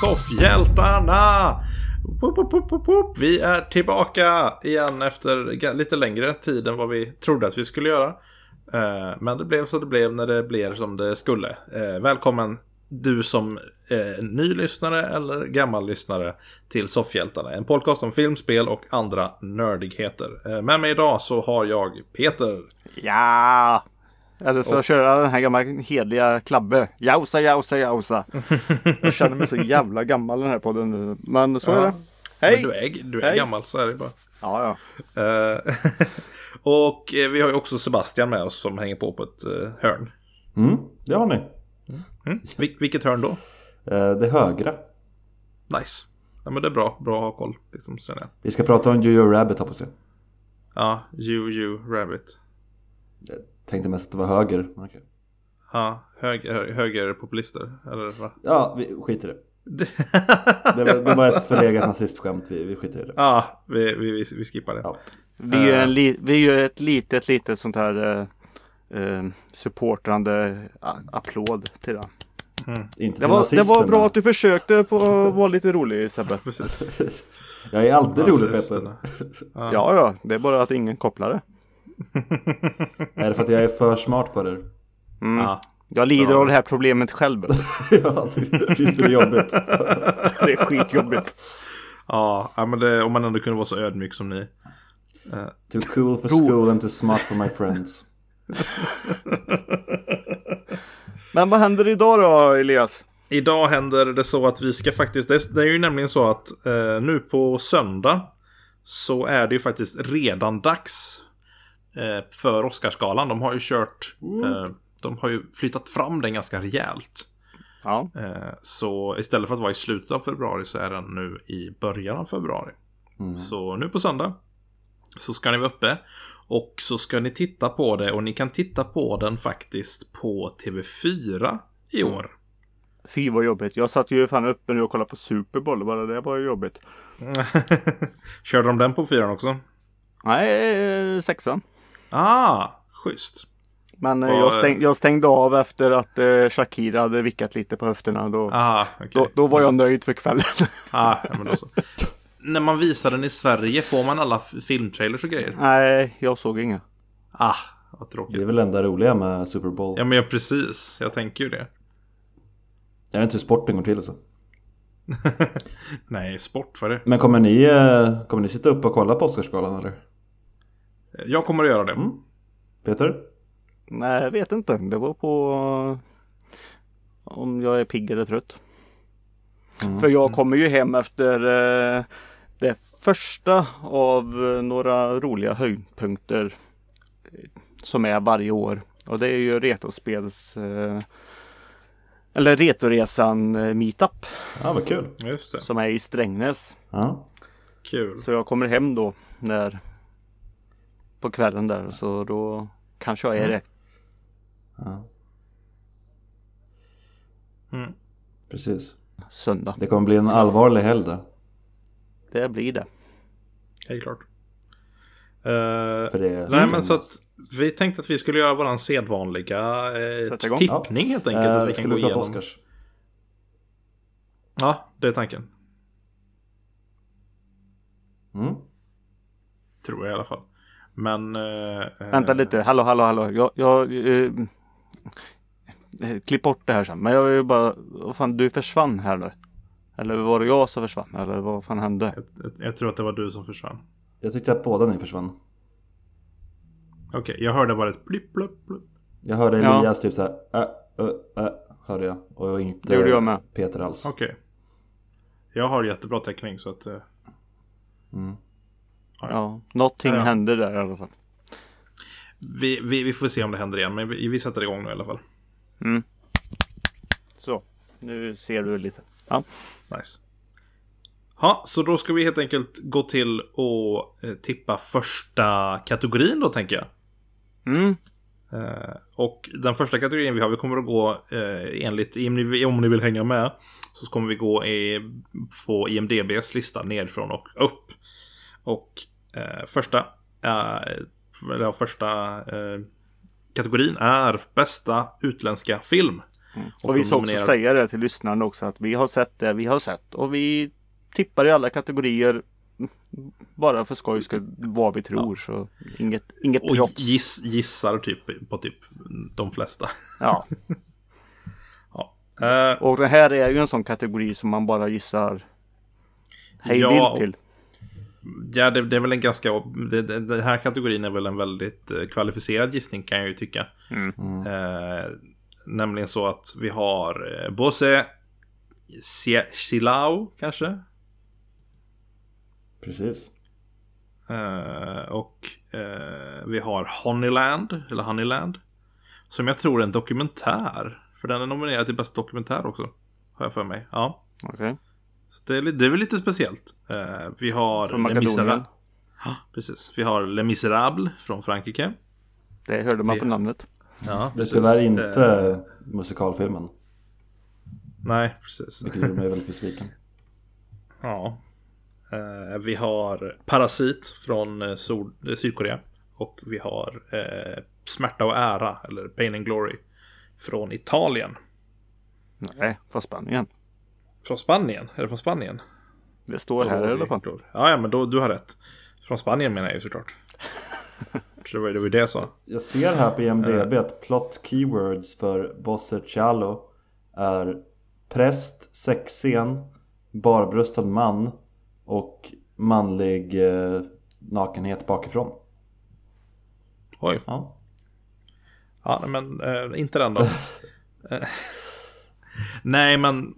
Soffhjältarna! Vi är tillbaka igen efter lite längre tid än vad vi trodde att vi skulle göra. Eh, men det blev så det blev när det blev som det skulle. Eh, välkommen du som eh, ny lyssnare eller gammal lyssnare till Soffhjältarna. En podcast om filmspel och andra nördigheter. Eh, Med mig idag så har jag Peter. Ja! Eller så kör jag den här gamla hedliga Klabbe. Jausa, jausa, jausa. Jag känner mig så jävla gammal den här podden nu. Men så är det. Hej! Men du är, du är Hej. gammal så är det bara. Ja, ja. Eh, och eh, vi har ju också Sebastian med oss som hänger på på ett eh, hörn. Mm, det har ni. Mm. Vil- vilket hörn då? Det högra. Nice. Ja men det är bra, bra att ha koll. Liksom. Vi ska prata om Jojo Rabbit hoppas jag. Ja, you, you, rabbit. Jag tänkte mest att det var höger. men okej. Ja, höger, hö- högerpopulister. Eller va? Ja, vi skiter i det. Det var, det var ett förlegat nazistskämt, vi, vi skiter i det. ja, vi, vi, vi, vi skippar det. Ja. Vi gör, en li- vi gör ett litet, litet sånt här eh, eh, supportrande applåd till det. Inte Det var, det var bra att du försökte på att vara lite rolig Sebbe. Precis. Jag är alltid rolig Peter. Nazisterna. Ja, ja. Det är bara att ingen kopplar det. Är det för att jag är för smart på det? Mm. Ja. Jag lider Ja. av det här problemet själv. ja, det- visst är det jobbigt. Det är skitjobbigt. Ja, ja, men det, om man ändå kunde vara så ödmjuk som ni. Too cool for school and too smart for my friends. Men vad händer idag då Elias? Idag händer det så att vi ska faktiskt, det är, det är ju nämligen så att eh, nu på söndag så är det ju faktiskt redan dags eh, för Oscarsgalan. De har ju kört, eh, de har ju flyttat fram den ganska rejält. Ja. Eh, så istället för att vara i slutet av februari så är den nu i början av februari. Så nu på söndag så ska ni vara uppe och så ska ni titta på det och ni kan titta på den faktiskt på TV4 i år. Fy vad jobbigt. Jag satt ju fan uppe nu och kollade på Super Bowl. Bara det var ju jobbigt. Körde de den på fyran också? Nej, eh, sexan. Ah, schysst. Men eh, Vad- jag, stäng, jag stängde av efter att eh, Shakira hade vickat lite på höfterna. Då, Ah, okej. då, då var jag nöjd för kvällen. Ah, ja, men då så. När man visar den i Sverige, får man alla filmtrailers och grejer? Nej, jag såg inga. Ah, vad Det är tråkigt. väl det enda roliga med Super Bowl. Ja, men ja, precis. Jag tänker ju det. Jag vet inte hur sporten går till så. Nej, sport, vad är det? Men kommer ni, eh, kommer ni sitta upp och kolla på Oscarsgalan eller? Jag kommer att göra det. Mm. Peter? Nej, jag vet inte. Det var på om jag är pigg eller trött. Mm. För jag kommer ju hem efter eh, det första av eh, några roliga höjdpunkter eh, som är varje år. Och det är ju Retrospels eller Retoresan Meetup Ja, vad kul. Just det. som är i Strängnäs. Ja. Kul. Så jag kommer hem då när på kvällen där så då kanske jag är det. ja, Mm. precis. Söndag. Det kommer bli en allvarlig helg då. Det blir det. Helt klart. Eh, För det nej, men så att vi tänkte att vi skulle göra våran sedvanliga eh, igång. tippning helt enkelt. Eh, att vi kan gå igenom. Oscars? Ja, det är tanken. Mm. Tror jag i alla fall. Men... eh, Vänta eh, lite, hallå hallå hallå. Jag, jag eh, eh, Klipp bort det här sen. Men jag vill bara, vad fan du försvann här nu. Eller var det jag som försvann? Eller vad fan hände? Jag, jag, jag tror att det var du som försvann. Jag tyckte att båda ni försvann. Okej, jag hörde bara ett blipp, blipp, blipp. Jag hörde Ja. Elias typ såhär äh, äh, äh, hörde jag. Och inte Det gjorde jag med. Peter alls. Okej. Jag har jättebra täckning så att... eh, Mm. Ja, någonting Ja, hände där i alla fall. vi, vi, vi får se om det händer igen, men vi, vi sätter igång nu i alla fall. Mm. Så, nu ser du lite. Ja, Nice. Ja, så då ska vi helt enkelt gå till och eh, tippa första kategorin då tänker jag. mm. Eh, och den första kategorin vi har, vi kommer att gå eh, enligt, om ni, vill hänga med, så kommer vi gå i, på IMDBs lista nedifrån och upp. Och eh, första, eh, eller ja, första eh, kategorin är bästa utländska film. Och vi ska också säga det till lyssnarna också att vi har sett det vi har sett och vi tippar i alla kategorier bara för skojs skull vad vi tror så inget, inget Och proffs. giss, gissar typ på typ de flesta. Ja. Ja. Eh, Och det här är ju en sån kategori som man bara gissar hej Ja, och- till. Ja, det, det är väl en ganska... Det, det, den här kategorin är väl en väldigt eh, kvalificerad gissning kan jag ju tycka. Eh, nämligen så att vi har eh, Bosse Silao kanske. Precis. Eh, och eh, vi har Honeyland, eller Honeyland. Som jag tror är en dokumentär. För den är nominerad till bästa dokumentär också. Har jag för mig. Ja. Okej. Så det är, det är väl lite speciellt. Eh, vi har Från Makedonien. Ja, precis. Vi har Les Misérables från Frankrike. Det hörde man Vi- på namnet. Ja, Det är tyvärr Eh, inte musikalfilmen. nej, precis. Vilket gjorde mig väldigt besviken. Ja. Eh, vi har Parasit från eh, Sol- eh, Sydkorea. Och vi har eh, Smärta och ära, eller Pain and Glory, från Italien. Nej, från Spanien. Från Spanien? Är det från Spanien? Det står här i alla fall. Ja, ja, men då, du har rätt. Från Spanien menar jag ju såklart. Så det var ju det jag sa. Jag ser här på IMDB att plot keywords för Bosse Cialo är präst, sexscen, barbröstad man och manlig eh, nakenhet bakifrån. Oj. Ja. Ja, men eh, inte den då. Eh, Nej, men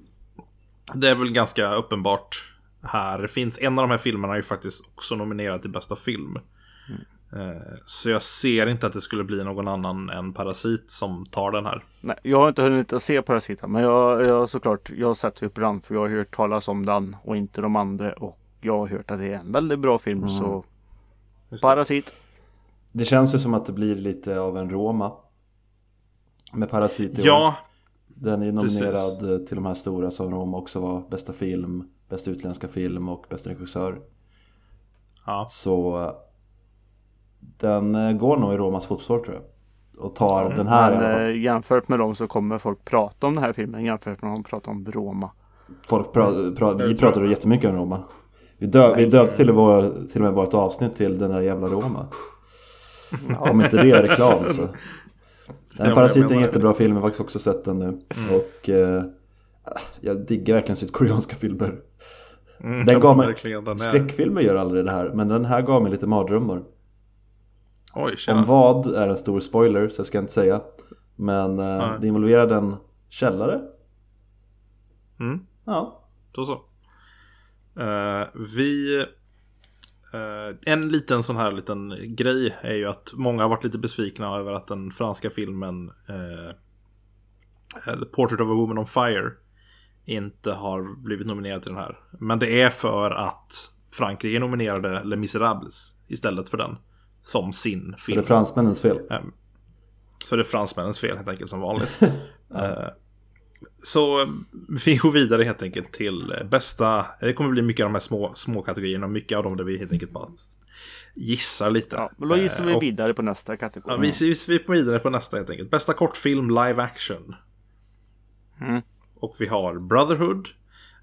det är väl ganska uppenbart här. Det finns en av de här filmerna är ju faktiskt också nominerad till bästa film. Eh, Så jag ser inte att det skulle bli någon annan än Parasit som tar den här. Nej, jag har inte hunnit att se Parasita men jag, jag såklart jag har sett upp den för jag har hört talas om den och inte de andra och jag har hört att det är en väldigt bra film så Just det. Parasit. Det känns ju som att det blir lite av en Roma. Med Parasit i år. Ja, Den är precis. nominerad eh, till de här stora som Roma också var. Bästa film, bästa utländska film och bästa regissör. ja, Så den eh, går nog i Romas fotspår tror jag. Och tar den här i alla Men fall. eh, jämfört med dem så kommer folk prata om den här filmen jämfört med om de pratar om Roma. Folk pra, pra, vi pratade jättemycket om Roma. Vi, dö, vi döpte till, och vår, till och med vårt avsnitt till den där jävla Roma. Om inte det är reklam så. men Den Parasit är en jättebra film, jag har faktiskt också sett den nu. Och eh, jag diggar verkligen sydkoreanska filmer. mm, Den gav mig, den skräckfilmer gör aldrig det här, men den här gav mig lite mardrömmar. Oj, Om tjena. vad är en stor spoiler, så jag ska inte säga. Men eh, det involverade en källare. Mm. Ja, Då så. Eh, vi... eh, en liten sån här liten grej är ju att många har varit lite besvikna över att den franska filmen The Portrait of a Woman on Fire inte har blivit nominerad till den här. Men det är för att Frankrike nominerade Les Misérables istället för den. Som sin så det film. är fransmännens fel. Ehm, Så det är fransmännens fel helt enkelt som vanligt. Eh, Så vi går vidare helt enkelt till eh, bästa. Det kommer bli mycket av de här små, små kategorierna. Mycket av dem där vi helt enkelt bara gissar lite. Ja, men då gissar vi Eh, vidare på nästa kategori. Ja, vi, vi, vi vidare på nästa helt enkelt. Bästa kortfilm live action. Mm. Och vi har Brotherhood,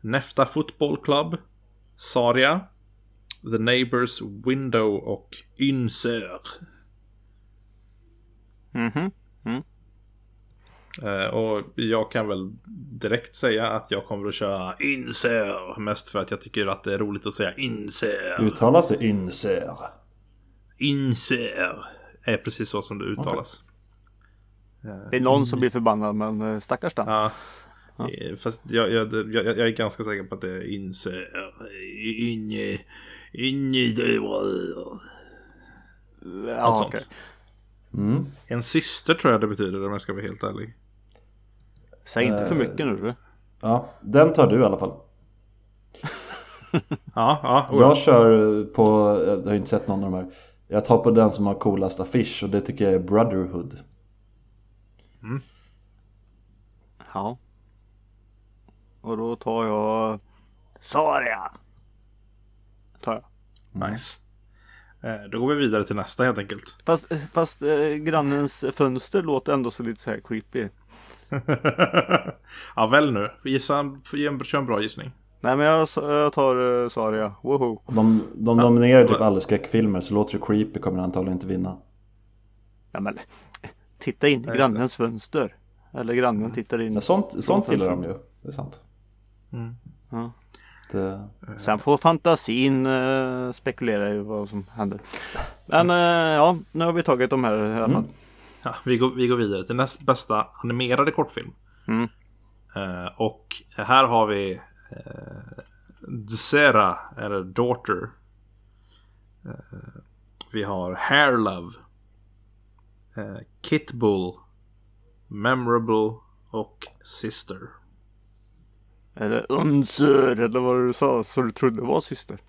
Nefta Football Club, Saria, The Neighbors Window och Ynsör. Mhm. Eh, och jag kan väl direkt säga att jag kommer att köra Ynsör. Mest för att jag tycker att det är roligt att säga Ynsör. Uttalas det Ynsör? Ynsör. Är precis så som det uttalas. Det är någon som blir förbannad men eh, stackars den. Ja. Eh, Fast jag, jag, jag, jag är ganska säker på att det är Ynsör. Inne... Inne... Ja, sånt. Mm. En syster tror jag det betyder om jag ska vara helt ärlig. Säg inte för Eh, mycket nu du. Ja, den tar du i alla fall. Ja, ja. oh, Jag kör på, jag har ju inte sett någon av de här. Jag tar på den som har coolast affisch och det tycker jag är Brotherhood. Ja. Och då tar jag Saria. Tar jag. Nice. Eh, Då går vi vidare till nästa helt enkelt. Fast, fast eh, grannens fönster låter ändå så lite så här creepy. ja, väl nu. Gissa en, ge en, kör en bra gissning. Nej men jag, jag tar uh, Saria, woho. De, de nominerar typ alla skräckfilmer så låter det creepy kommer antagligen inte vinna. Ja men titta in i grannens fönster. Eller grannen tittar in. Ja, sånt sånt gillar de ju. Det är sant. Mm. Ja. Det, Sen får fantasin uh, spekulera i vad som händer. Men uh, ja, nu har vi tagit de här i alla fall. Ja, vi, går, vi går vidare till näst bästa animerade kortfilm. Mm. Eh, och här har vi uh, Dzera, eller Daughter. Eh, vi har Hair Love. Uh, Kitbull. Memorable och Sister. Eller Unsur eller vad du sa så du trodde var syster.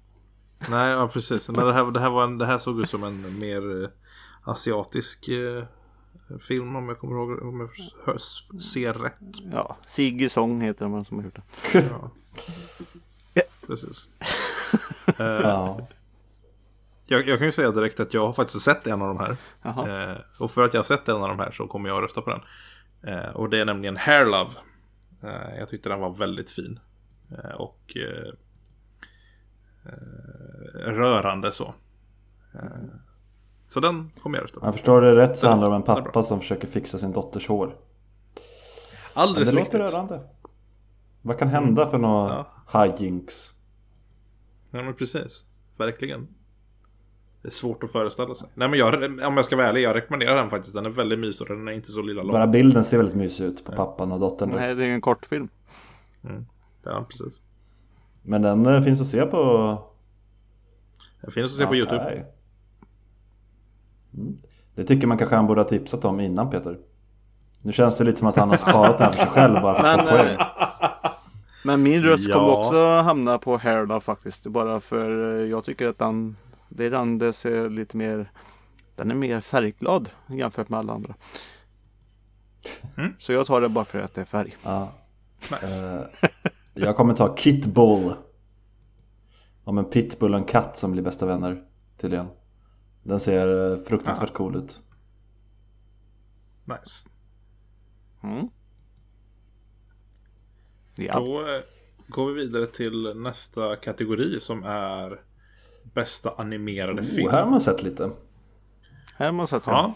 Nej, ja, precis. Men det, här, det, här var en, det här såg ut som en mer eh, asiatisk eh, film om jag kommer ihåg om jag ser rätt. Ja, Siggy Song heter man som har gjort det. Ja. Precis. Eh, ja. jag, jag kan ju säga direkt att jag har faktiskt sett en av de här. Eh, och för att jag har sett en av de här så kommer jag att rösta på den. Eh, och det är nämligen Hair Love. Eh, jag tyckte den var väldigt fin. Eh, och rörande så. Så den kommer jag rösta på. Jag förstår det rätt så Den- handlar det om en pappa som försöker fixa sin dotters hår. Men Alldeles det riktigt. låter rörande. Vad kan hända för några hijinks? Ja men precis. Verkligen. Det är svårt att föreställa sig. Nej men jag, om jag ska vara ärlig, jag rekommenderar den faktiskt. Den är väldigt mysig och den är inte så lilla lång. Bara bilden ser väldigt mysig ut på pappan och dottern. Nej, det är en kortfilm. Ja, precis. Men den eh, finns att se på... Den finns att se på YouTube. Okej. Mm. Det tycker man kanske han borde ha tipsat om innan Peter. Nu känns det lite som att han har sparat den här för sig själv bara för att Men, få poäng. eh, Men min röst Ja. kommer också hamna på Hairlove faktiskt. Bara för eh, jag tycker att den, det är den det ser lite mer Den är mer färgglad jämfört med alla andra. Mm. Så jag tar det bara för att det är färg. Ja. Nice. Eh, jag kommer ta Kitbull. Om en pitbull och en katt som blir bästa vänner tydligen. Den ser eh, fruktansvärt cool ut. nice. Mm. Ja. Då eh, går vi vidare till nästa kategori som är bästa animerade film. Oh, här har man sett lite. Här har man sett Ja.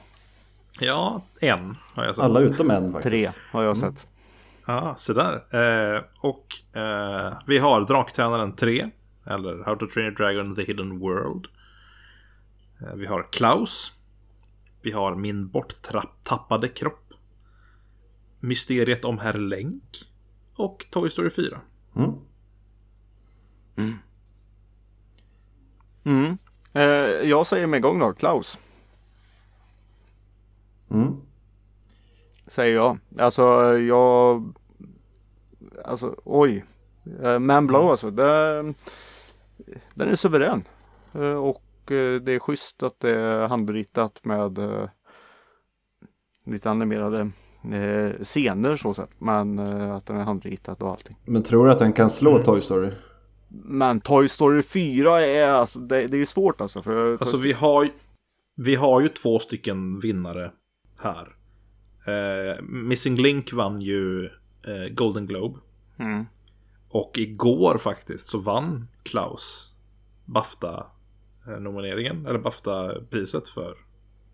Ja, en har jag sett. Alla utom en faktiskt. tre har jag sett. Ja, så där. Eh, och eh, vi har Draktränaren 3. Eller How to Train a Dragon The Hidden World. Eh, vi har Klaus. Vi har Min borttappade kropp. Mysteriet om Herr Länk. Och Toy Story 4. Mm. Mm. Eh, jag säger med gång då, Klaus. Mm. Säger jag. Alltså jag Alltså oj. Eh, Man Blow alltså. Det, den är suverän. Eh, och det är schysst att det är handritat med eh, lite animerade eh, scener så sett. Men eh, att den är handritad och allting. Men tror du att den kan slå Mm. Toy Story? Men Toy Story 4 är alltså det, det är svårt alltså. För Alltså vi har, vi har ju två stycken vinnare här. Eh, Missing Link vann ju eh, Golden Globe. mm. Och igår faktiskt så vann Klaus Bafta-nomineringen. Eller Bafta-priset för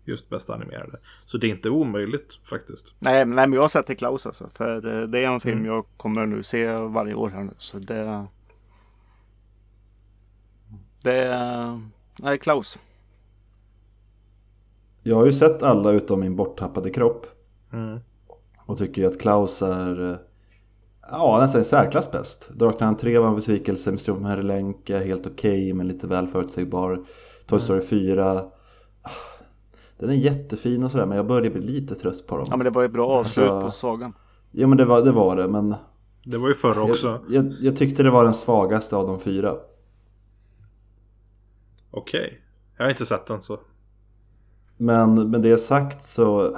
just bästa animerade. Så det är inte omöjligt faktiskt. Nej, men- nej men jag sätter Klaus alltså. För eh, det är en film Mm. jag kommer nu se varje år här nu. Så det Det är Nej Klaus. Jag har ju sett alla utom min borttappade kropp. Mm. Och tycker ju att Klaus är eh, Ja nästan i särklass bäst. Draktränaren 3 var en besvikelse. Mysterium om Herre Länk helt okej men lite väl förutsägbar. Toy Story 4 ah, Den är jättefin och sådär men jag börjar bli lite trött på dem. Ja men det var ju bra avslut Alltså- på sagan. Jo men det var det, var det men Det var ju förra också. jag, jag, jag tyckte det var den svagaste av de fyra. Okej. Jag har inte sett den så. Men med det sagt så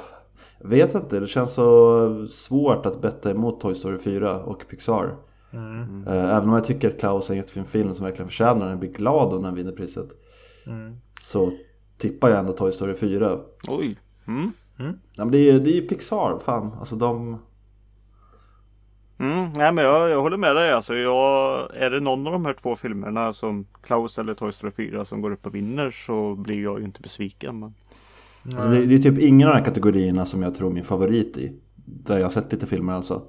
vet inte, det känns så svårt att betta emot Toy Story 4 och Pixar. Mm. Eh, Även om jag tycker att Klaus är en jättefin film som verkligen förtjänar den, blir glad om den vinner priset. Mm. Så tippar jag ändå Toy Story 4. Oj. Mm. Ja, men det, är, det är ju Pixar, fan. Alltså de, Mm, nej men jag, jag håller med dig alltså. Jag, är det någon av de här två filmerna som Klaus eller Toy Story 4 som går upp och vinner så blir jag ju inte besviken. Men... Alltså det, det är typ ingen av de här kategorierna som jag tror min favorit i. Där jag har sett lite filmer alltså.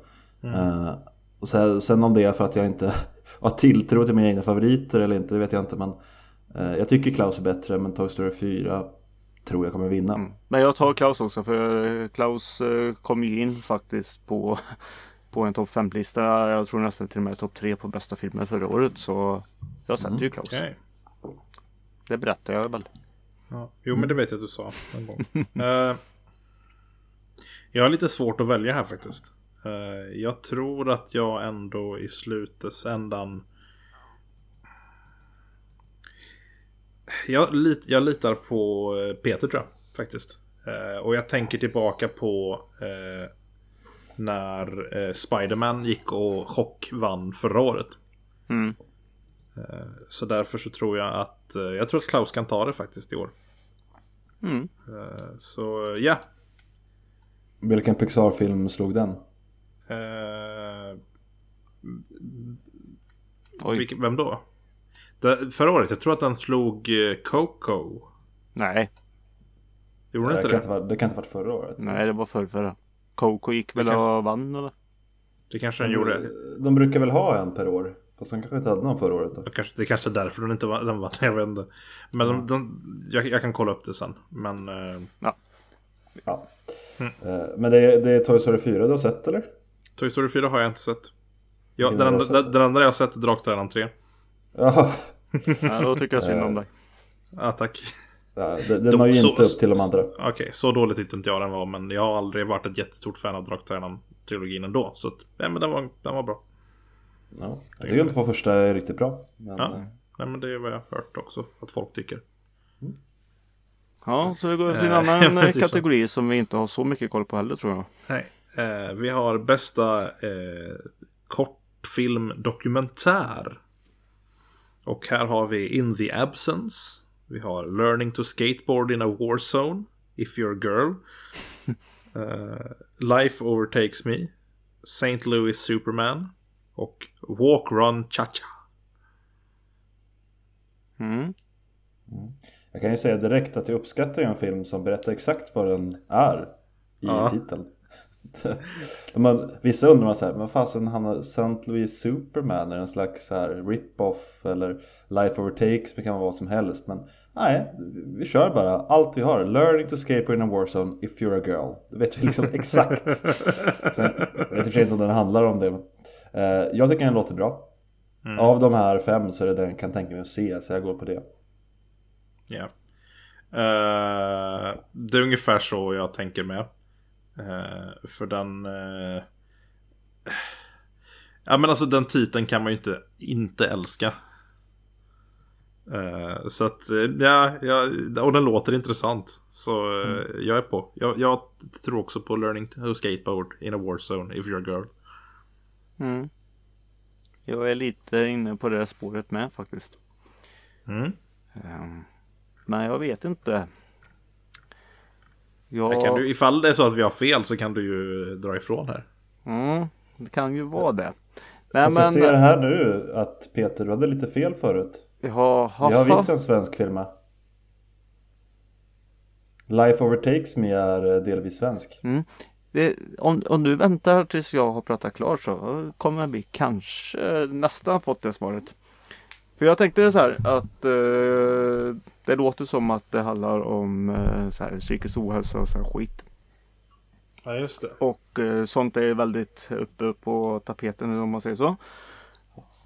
Eh, och sen, sen om det är för att jag inte har tilltro till mina egna favoriter eller inte, det vet jag inte. Men eh, jag tycker Klaus är bättre, men Toy Story 4 tror jag kommer vinna. Mm. Men jag tar Klaus också för Klaus eh, kom ju in faktiskt på, på en topp 5-lista. Jag tror nästan till och med topp 3 på bästa filmer förra året. Så jag sätter ju Klaus. Okej. Det berättar jag väl. Ja. Jo, men det vet jag att du sa en gång. Eh, jag har lite svårt att välja här faktiskt. Eh, jag tror att jag ändå i slutändan... Jag, lit, jag litar på eh, Peter tror jag faktiskt. Eh, och jag tänker tillbaka på eh, när Spiderman gick och chockvann förra året. Mm. Eh, så därför så tror jag att... Eh, jag tror att Klaus kan ta det faktiskt i år. Mm. Eh, Så ja. Vilken Pixar-film slog den? Oj. vilken, vem då? Det, förra året, jag tror att den slog Coco. Nej, Gjorde den det, inte kan det? inte vara, det kan inte ha varit förra året. nej det var förr, förra. Coco gick väl och vann eller? Det kanske den gjorde. De brukar väl ha en per år? Fast de kanske inte hade någon förra året då. Det kanske, det är kanske är därför den inte var, den var jag vet inte. Men de, de, jag, jag kan kolla upp det sen. Men eh, Ja. Mm. Eh, Men det är, det är Toy Story 4 du har sett eller? Toy Story 4 har jag inte sett. Ja, Vilken den, andra, sett? den andra jag har sett är Draktränaren 3. Ja, Ja, då tycker jag synd om dig. Ja, tack. ja det- den De- når ju så- inte upp till de andra. Okej, så dåligt tyckte inte jag den var. Men jag har aldrig varit ett jättestort fan av Draktränaren-trilogin ändå. Så att, ja, men den var, den var bra. Ja. Jag tycker de två första är riktigt bra. Men, Ja. eh, Nej, men det är vad jag har hört också att folk tycker. Ja, så vi går till en Eh, annan kategori som vi inte har så mycket koll på heller tror jag. Nej. Eh, vi har bästa eh, kortfilm dokumentär. Och här har vi In the Absence. Vi har Learning to Skateboard in a War Zone. If You're a Girl. Eh, Life Overtakes Me. St. Louis Superman. Och Walk Run Cha Cha. Mm. Jag kan ju säga direkt att jag uppskattar en film som berättar exakt vad den är i Ja. titeln. De har, vissa undrar man så här, men fasen han har St. Louis Superman är en slags så här rip-off eller Life Overtakes, det kan vara vad som helst. Men nej, vi kör bara allt vi har. Learning to skateboard in a warzone if you're a girl. Det vet vi liksom exakt. Sen, jag vet inte om den handlar om det. Eh, jag tycker den låter bra. Mm. Av de här fem så är det den jag kan tänka mig att se, så jag går på det. Ja. Eh, det är ungefär så jag tänker med. Eh, för den... eh, ja men alltså den titeln kan man ju inte inte älska. Eh, så att, ja, ja, och den låter intressant. Så eh, jag är på. Jag, jag tror också på learning to skateboard in a war zone if you're a girl. Mm. Jag är lite inne på det spåret med faktiskt. Mm. Ehm, Men jag vet inte. Jag... Kan du, ifall det är så att vi har fel så kan du ju dra ifrån här. Mm, det kan ju vara det. Nej Fast jag men. ser här nu att Peter, du hade lite fel förut. Ja, Vi har visst en svensk film med. Life Overtakes Me är eh, delvis svensk. Det, om, om du väntar tills jag har pratat klart så kommer vi kanske nästan fått det svaret. För jag tänkte så här att eh, det låter som att det handlar om eh, så här, psykisk ohälsa och så här skit. Ja just det. Och eh, sånt är väldigt uppe på tapeten om man säger så.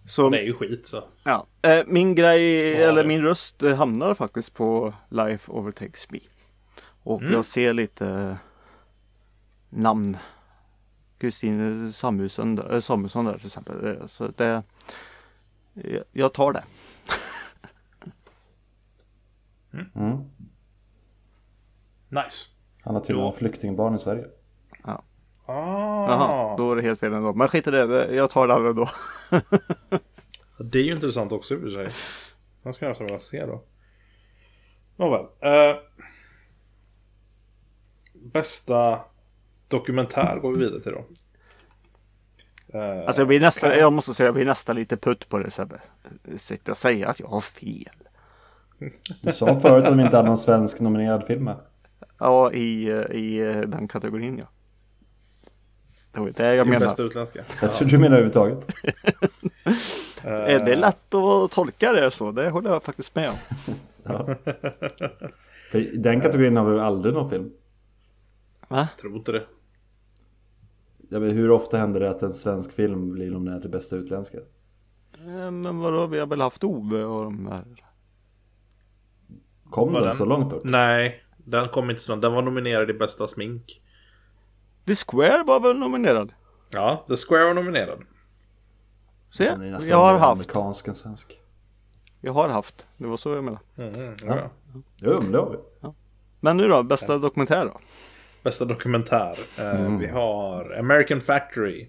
Så Det är ju skit så. ja, eh, min grej, Ja, eller det- min röst eh, hamnar faktiskt på Life Overtakes Me. Och Mm. jag ser lite namn. Kristin Samuelsson, äh, Samuelsson där till exempel. Eh, Så det, jag- tar det. Mm. Nice. Han har tydligen Då- flyktingbarn i Sverige. Ah. Jaha, då är det helt fel ändå. Men skit i det, jag tar det andra då. Det är ju intressant också i och för sig. Man ska nästan vilja se då. Nåväl. Eh, bästa dokumentär går vi vidare till då. Eh, Alltså jag blir nästan, jag måste säga jag blir nästan lite putt på det Sebbe. Sitta och säga att jag har fel. Du sa förut att de inte hade någon svensk nominerad film med. Ja, i, eh, i eh, den kategorin ja. Det var det jag det menar. bästa utländska. Jag tror du menar överhuvudtaget. Är det lätt att tolka det så? Det håller jag faktiskt med om. Ja. I den kategorin har vi aldrig någon film. Va? Tror inte det. Jag vet, hur ofta händer det att en svensk film blir nominerad till bästa utländska? Eh, Men vadå, vi har väl haft Ove och de här. Kom den den? så långt dock? Nej, den kom inte så långt. Den var nominerad i bästa smink. The Square var väl nominerad? Ja, The Square var nominerad. Se, jag har haft. Amerikansk än svensk. Jag har haft. Det var så jag menade. Mm, ja. Jo, men det har vi. Men nu då, bästa dokumentär då? Bästa dokumentär. Eh, Vi har American Factory.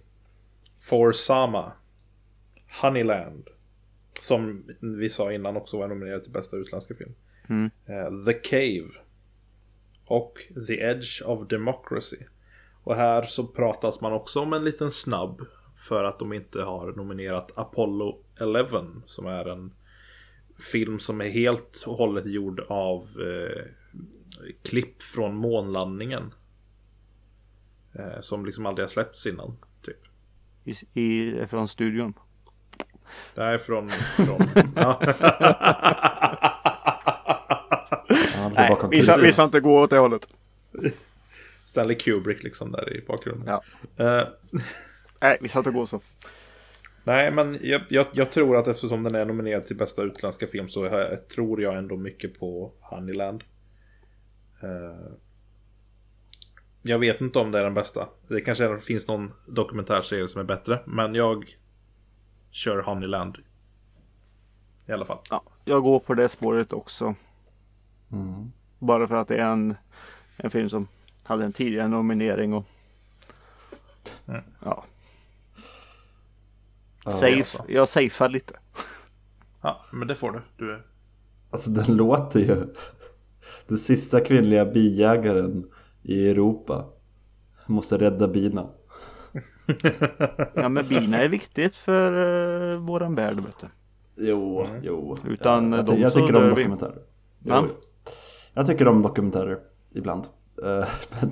For Sama. Honeyland. Som vi sa innan också var nominerad till bästa utländska film. Mm. Eh, The Cave. Och The Edge of Democracy. Och här så pratas man också om en liten snabb. För att de inte har nominerat Apollo 11. Som är en film som är helt och hållet gjord av eh, klipp från månlandningen. Eh, som liksom aldrig har släppts innan. Typ. I, i, från studion. Det här är från... från ja. Ja, det är bakom Vi ska, kulisserna. vi ska inte gå åt det hållet. Stanley Kubrick liksom där i bakgrunden. Ja. Eh, Nej, vi ska inte gå så. nej, men jag, jag, jag tror att eftersom den är nominerad till bästa utländska film så jag, tror jag ändå mycket på Honeyland. Eh, jag vet inte om det är den bästa. Det kanske är- finns någon dokumentärserie som är bättre. Men jag kör Honeyland. I alla fall. Ja, jag går på det spåret också. Mm. Bara för att det är en, en film som hade en tidigare nominering och Mm. ja, Ja, safe. Jag safear lite. Ja, men det får du. Du är... Alltså den låter ju Den sista kvinnliga bijägaren i Europa Måste rädda bina Ja men bina är viktigt för uh, våran värld vet du. Jo, jo Utan jag, dem jag, jag så tycker om dokumentärer? Jo, Jag tycker om dokumentärer ibland Eh, men,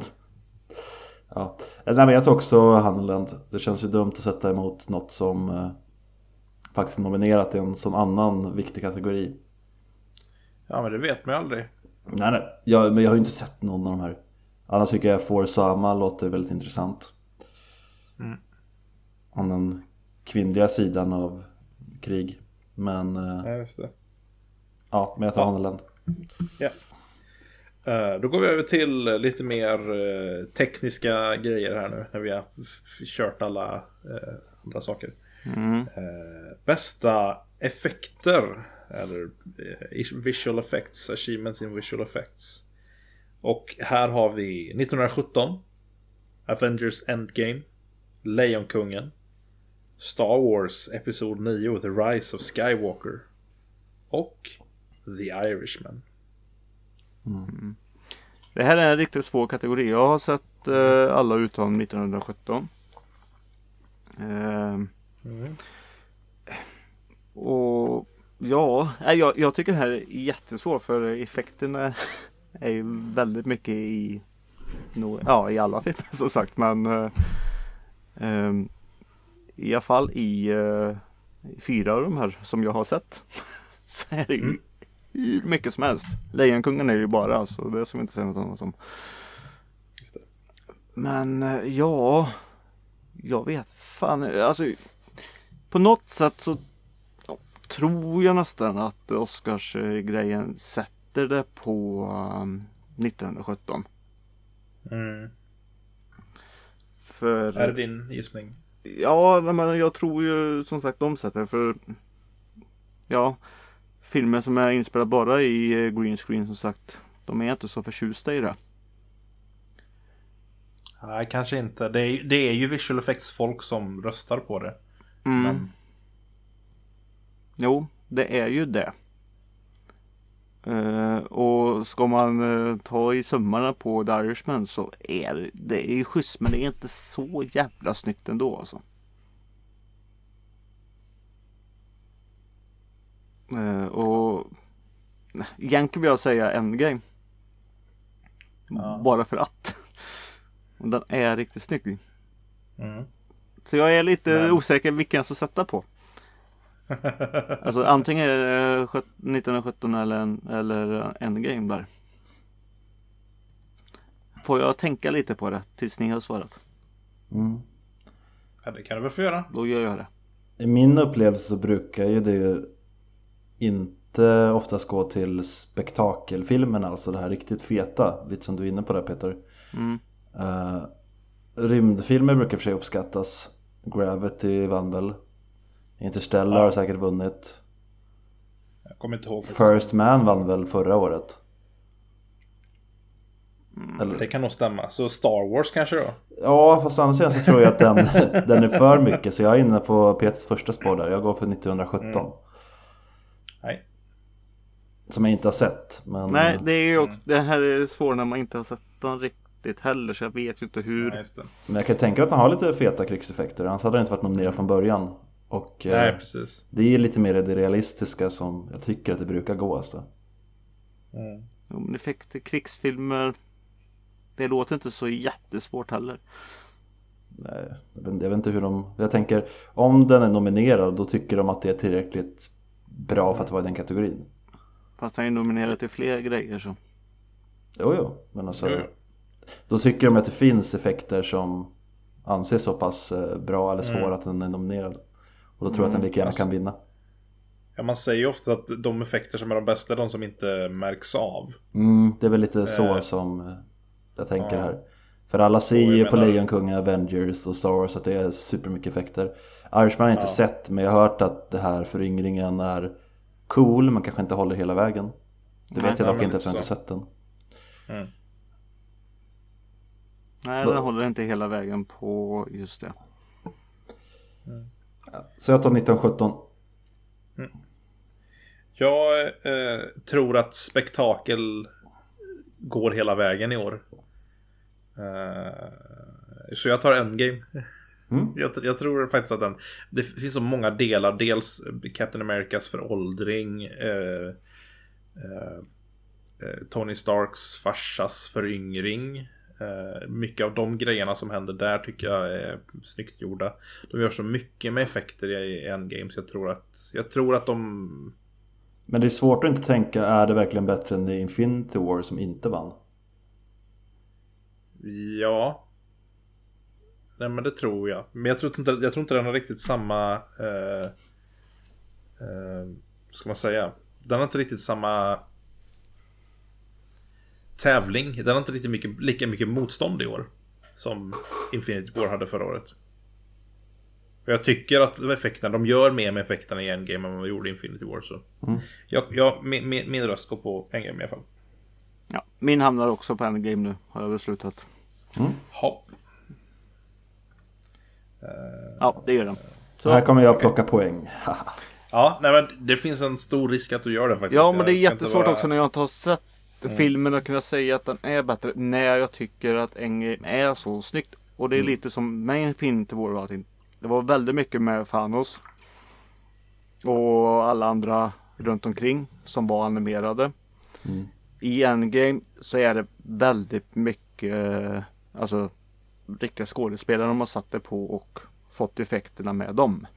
Ja, nej men jag tror också Honeyland Det känns ju dumt att sätta emot något som eh, Faktiskt nominerat i en sån annan viktig kategori Ja, men det vet man ju aldrig. Nej, nej. Jag, men jag har ju inte sett någon av de här. Annars tycker jag For Sama låter väldigt intressant. Mm. Om den kvinnliga sidan av krig. Men eh, Ja, just det. ja, men jag tar Ja. Honeyland. Ja. Eh, Då går vi över till lite mer eh, tekniska grejer här nu. När vi har kört alla andra saker. Mm. Bästa effekter. Eller visual effects. Achievements in visual effects. Och här har vi 1917. Avengers Endgame. Lejonkungen. Star Wars Episod 9 The Rise of Skywalker. Och The Irishman. Det här är en riktigt svår kategori. Jag har sett eh, alla utom 1917. Ehm, Och ja, jag, jag tycker det här är jättesvårt för effekterna är ju väldigt mycket i ja, i alla filmer som sagt men eh, ehm, i alla fall i eh, fyra av de här som jag har sett så är det ju hur mycket som helst. Lejonkungen är ju bara så det ska vi inte säga något annat om. Men eh, ja, jag vet fan. Alltså, på något sätt så tror jag nästan att Oscarsgrejen sätter det på um, 1917. Mm. För, Är det din gissning? Ja, men jag tror ju som sagt de sätter för Ja, filmer som är inspelade bara i eh, green screen som sagt. De är inte så förtjusta i det. Nej, kanske inte. Det är, det är ju visual effects folk som röstar på det. Mm. Men Jo, det är ju det. Uh, och ska man uh, ta i sömmarna på The Irishman så är det är schysst men det är inte så jävla snyggt ändå alltså. Uh, och egentligen vill jag säga Endgame. Ja. Bara för att. Den är riktigt snygg. Mm. Så jag är lite men... osäker vilken jag ska sätta på. Alltså antingen är det sjut- 1917 eller, en- eller Endgame där. Får jag tänka lite på det tills ni har svarat? Mm. Ja, det kan du väl få göra. Då gör jag det. I min upplevelse så brukar ju det inte oftast gå till spektakelfilmerna, alltså det här riktigt feta, lite som du är inne på där Peter. Mm. Uh, rymdfilmer brukar för sig uppskattas. Gravity vann väl. Interstellar Ja. har säkert vunnit. Jag kommer inte ihåg. First Man vann väl förra året. Eller, Det kan nog stämma. Så Star Wars kanske då? ja, fast sidan så tror jag att den, den är för mycket så jag är inne på Peters första spår där. Jag går för 1917. Mm. Nej. Som jag inte har sett. Men Nej, det är ju också, det här är svårt när man inte har sett den riktigt heller så jag vet ju inte hur. Nej, just det. Men jag kan tänka mig att den har lite feta krigseffekter. Annars hade den inte varit nominerad från början. Och eh, Nej, precis. det är lite mer det realistiska som jag tycker att det brukar gå. alltså. Så. Mm. Jo, men effekter, krigsfilmer. Det låter inte så jättesvårt heller. Nej, jag vet, jag vet inte hur de... Jag tänker om den är nominerad då tycker de att det är tillräckligt bra för att vara i den kategorin. Fast han är nominerad till fler grejer så. Jo, jo. Men alltså, Jo, jo. då tycker de att det finns effekter som anses så pass eh, bra eller svåra Mm. att den är nominerad. Och då tror jag att den lika gärna Alltså- kan vinna. Ja, man säger ju ofta att de effekter som är de bästa är de som inte märks av. Mm, det är väl lite så Eh, som jag tänker ja. här. För alla ser ju på menar- Lejonkungen, Avengers och Star Wars att det är supermycket effekter. Irishman har jag inte Ja. sett men jag har hört att det här föryngringen är cool men kanske inte håller hela vägen. Det Nej, vet jag ja, dock inte eftersom jag inte sett den. Mm. Nej, den håller inte hela vägen på just det. Så jag tar 1917. Jag eh, tror att spektakel går hela vägen i år. Eh, så jag tar Endgame. Mm. Jag, jag tror faktiskt att den... Det finns så många delar. Dels Captain Americas föråldring. Eh, eh, eh, Tony Starks farsas föryngring. Eh, mycket av de grejerna som händer där tycker jag är snyggt gjorda. De gör så mycket med effekter i Endgame så jag tror att... Jag tror att de... Men det är svårt att inte tänka, är det verkligen bättre än i Infinity War som inte vann? Ja. Nej men det tror jag. Men jag tror inte, jag tror inte den har riktigt samma... Eh, eh, ska man säga? Den har inte riktigt samma tävling. Den har inte riktigt mycket, lika mycket motstånd i år. Som Infinity War hade förra året. Och jag tycker att effekterna, de gör mer med effekterna i Endgame än vad de gjorde i Infinity War. Så. Mm. Jag, jag, min, min, min röst går på Endgame i alla fall. Ja, min hamnar också på Endgame nu har jag beslutat. Hopp. Ja, det gör den. Så här kommer jag plocka poäng. Haha. Ja, nej men det finns en stor risk att du gör det faktiskt. Ja, men det är jättesvårt vara- också när jag inte har sett filmen att kunna säga att den är bättre när jag tycker att Endgame är så snyggt. Och det är lite som med Infinity War och allting. Det var väldigt mycket med Thanos. Och alla andra runt omkring som var animerade. Mm. I Endgame så är det väldigt mycket alltså riktiga skådespelare de har satt det på och fått effekterna med dem.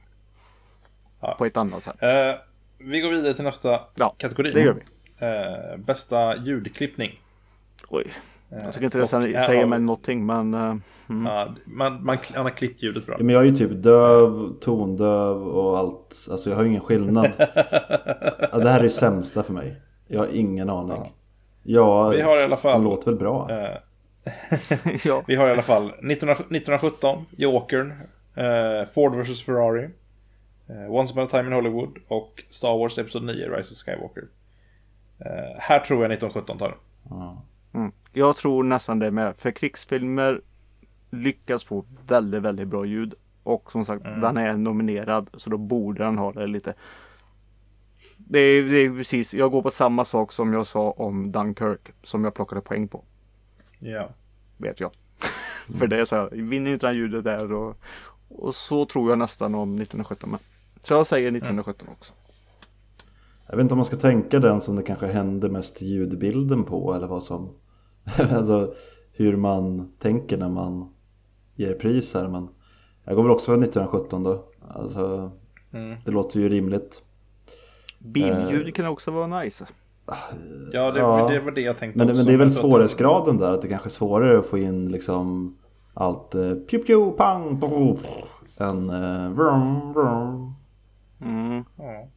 Ja. På ett annat sätt. Eh, vi går vidare till nästa Ja, kategori. det gör vi. Eh, bästa ljudklippning. Oi. Eh, Jag tycker inte det och säger mig någonting men eh, mm. Ja, man, man, han har klippt ljudet bra. Ja, men jag är ju typ döv, tondöv och allt. Alltså jag har ingen skillnad. Ja, det här är det sämsta för mig. Jag har ingen aning. Ja, Vi har i alla det fall... låter väl bra. Eh, ja. vi har i alla fall 19, 1917, Jokern, eh, Ford vs Ferrari, eh, Once upon a time in Hollywood och Star Wars Episod 9, Rise of Skywalker. Eh, här tror jag 1917 tar. Mm. Jag tror nästan det med. För krigsfilmer lyckas få väldigt, väldigt bra ljud. Och som sagt, Mm. den är nominerad så då borde den ha det lite. Det är, det är precis, jag går på samma sak som jag sa om Dunkirk som jag plockade poäng på. Ja. Vet jag. För det är så här, vinner inte den ljudet där och, och så tror jag nästan om 1917 med. Så jag säger 1917 också. Jag vet inte om man ska tänka den som det kanske hände mest ljudbilden på eller vad som Alltså hur man tänker när man ger pris här men Jag går väl också för 1917 då Alltså Mm. det låter ju rimligt Billjud kan också vara nice. Ja, det, Ja. det var det jag tänkte Men, det- också. men det är väl svårighetsgraden där att det kanske är svårare att få in liksom allt eh, pju pju pang än eh, vrum vrum Mm. Ja.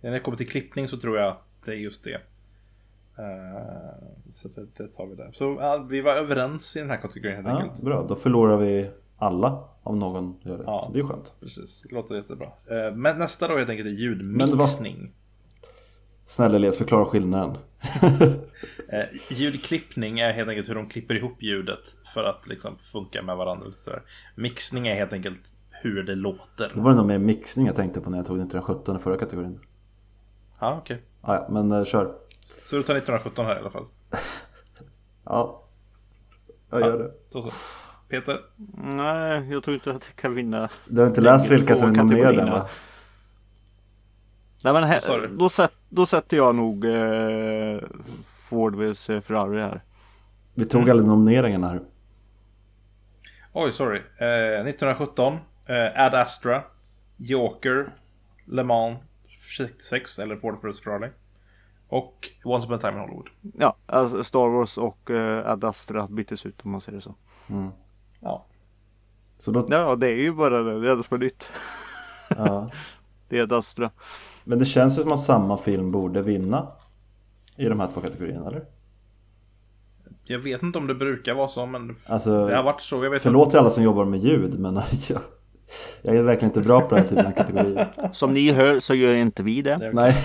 När det kommer till klippning så tror jag att det är just det. Eh, så det, det tar vi där. Så ja, vi var överens i den här kategorin helt Ja, enkelt. bra, då förlorar vi alla om någon gör det. Ja. Så det är skönt. Precis, det låter jättebra. Eh, men nästa då helt enkelt är var- ljudmixning. Snälla Elias, förklara skillnaden. Eh, ljudklippning är helt enkelt hur de klipper ihop ljudet för att liksom funka med varandra. sådär. Mixning är helt enkelt hur det låter. Det var nog mer mixning jag tänkte på när jag tog 1917 i förra kategorin. Ja, okej. Ah, ja, men eh, kör. Så du tar 1917 här i alla fall. Ja, jag gör det. Så, så. Peter? Nej, jag tror inte att jag kan vinna. Du har inte läst vilka som är nominerade va? Nej men här, då, sätt, då sätter jag nog eh, Ford vs Ferrari här. Vi tog alla nomineringarna här. Oj, sorry. Eh, 1917. Eh, Ad Astra. Joker. Le Mans 66, eller Ford vs Ferrari. Och Once upon a time in Hollywood. Ja, alltså Star Wars och eh, Ad Astra byttes ut om man säger det så. Mm. Ja. Så då, Ja, det är ju bara det. Det är är nytt. ja. Det är Ad Astra. Men det känns ju som att samma film borde vinna i de här två kategorierna, eller? Jag vet inte om det brukar vara så, men Alltså, det har varit så. Jag vet Förlåt till alla som jobbar med ljud, men jag, jag är verkligen inte bra på den här typen av kategorier. Som ni hör så gör inte vi det. Det- Nej.